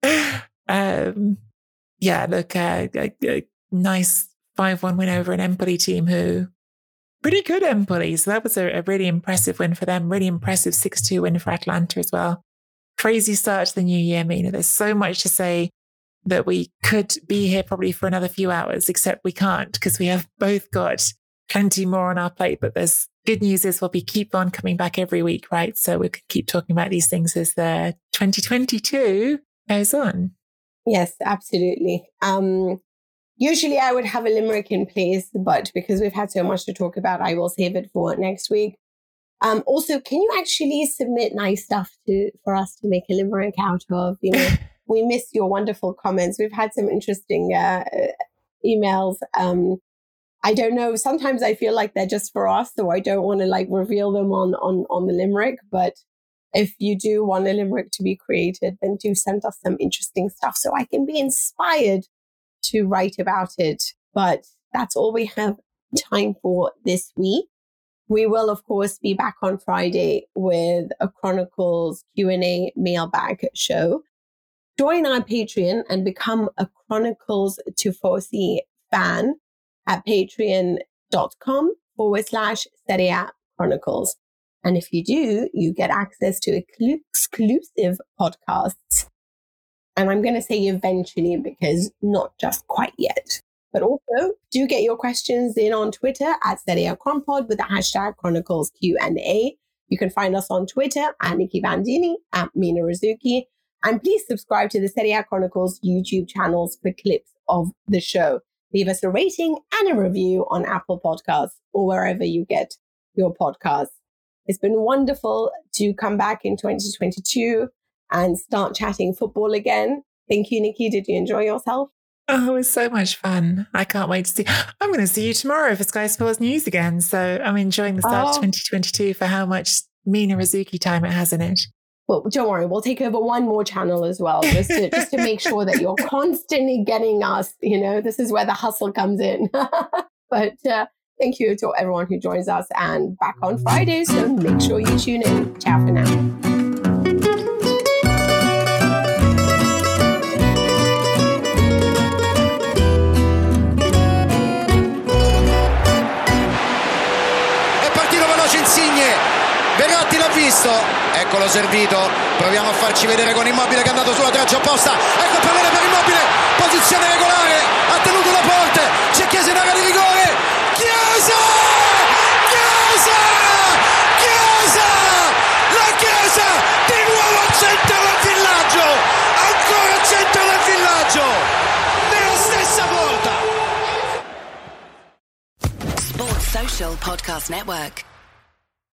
Um, yeah, look, uh, a, a nice 5 1 win over an Empoli team who pretty good Empoli. So that was a, a really impressive win for them. Really impressive 6 2 win for Atalanta as well. Crazy start to the new year, Mina. There's so much to say that we could be here probably for another few hours, except we can't because we have both got plenty more on our plate. But there's good news is we'll be keep on coming back every week, right? So we can keep talking about these things as the 2022 goes on. Yes, absolutely. Um, usually I would have a limerick in place, but because we've had so much to talk about, I will save it for next week. Um, also, can you actually submit nice stuff to for us to make a limerick out of? You know, we miss your wonderful comments. We've had some interesting uh, emails. Um, I don't know. Sometimes I feel like they're just for us, so I don't want to like reveal them on on on the limerick. But if you do want a limerick to be created, then do send us some interesting stuff so I can be inspired to write about it. But that's all we have time for this week. We will, of course, be back on Friday with a Chronicles Q&A mailbag show. Join our Patreon and become a Chronicles Tifosi fan at patreon.com forward slash Serie A Chronicles. And if you do, you get access to exclusive podcasts. And I'm going to say eventually because not just quite yet. But also do get your questions in on Twitter at A with the hashtag Chronicles Q&A. You can find us on Twitter at Nicky Bandini, at Mina Rzouki. And please subscribe to the Serie Chronicles YouTube channels for clips of the show. Leave us a rating and a review on Apple Podcasts or wherever you get your podcasts. It's been wonderful to come back in 2022 and start chatting football again. Thank you, Nicky. Did you enjoy yourself? Oh, it was so much fun. I can't wait to see. I'm going to see you tomorrow for Sky Sports News again. So I'm enjoying the start oh. of 2022 for how much Mina Rzouki time it has in it. Well, don't worry, we'll take over one more channel as well, just to just to make sure that you're constantly getting us. You know, this is where the hustle comes in. but uh, thank you to everyone who joins us, and back on Friday. So make sure you tune in. Ciao for now. Verratti l'ha visto, eccolo servito, proviamo a farci vedere con Immobile che è andato sulla traccia opposta, ecco il pallone per Immobile, posizione regolare, ha tenuto la porta, c'è Chiesa in area di rigore, Chiesa! Chiesa! Chiesa! La Chiesa di nuovo al centro del villaggio, ancora al centro del villaggio, nella stessa porta. Sports Social Podcast Network.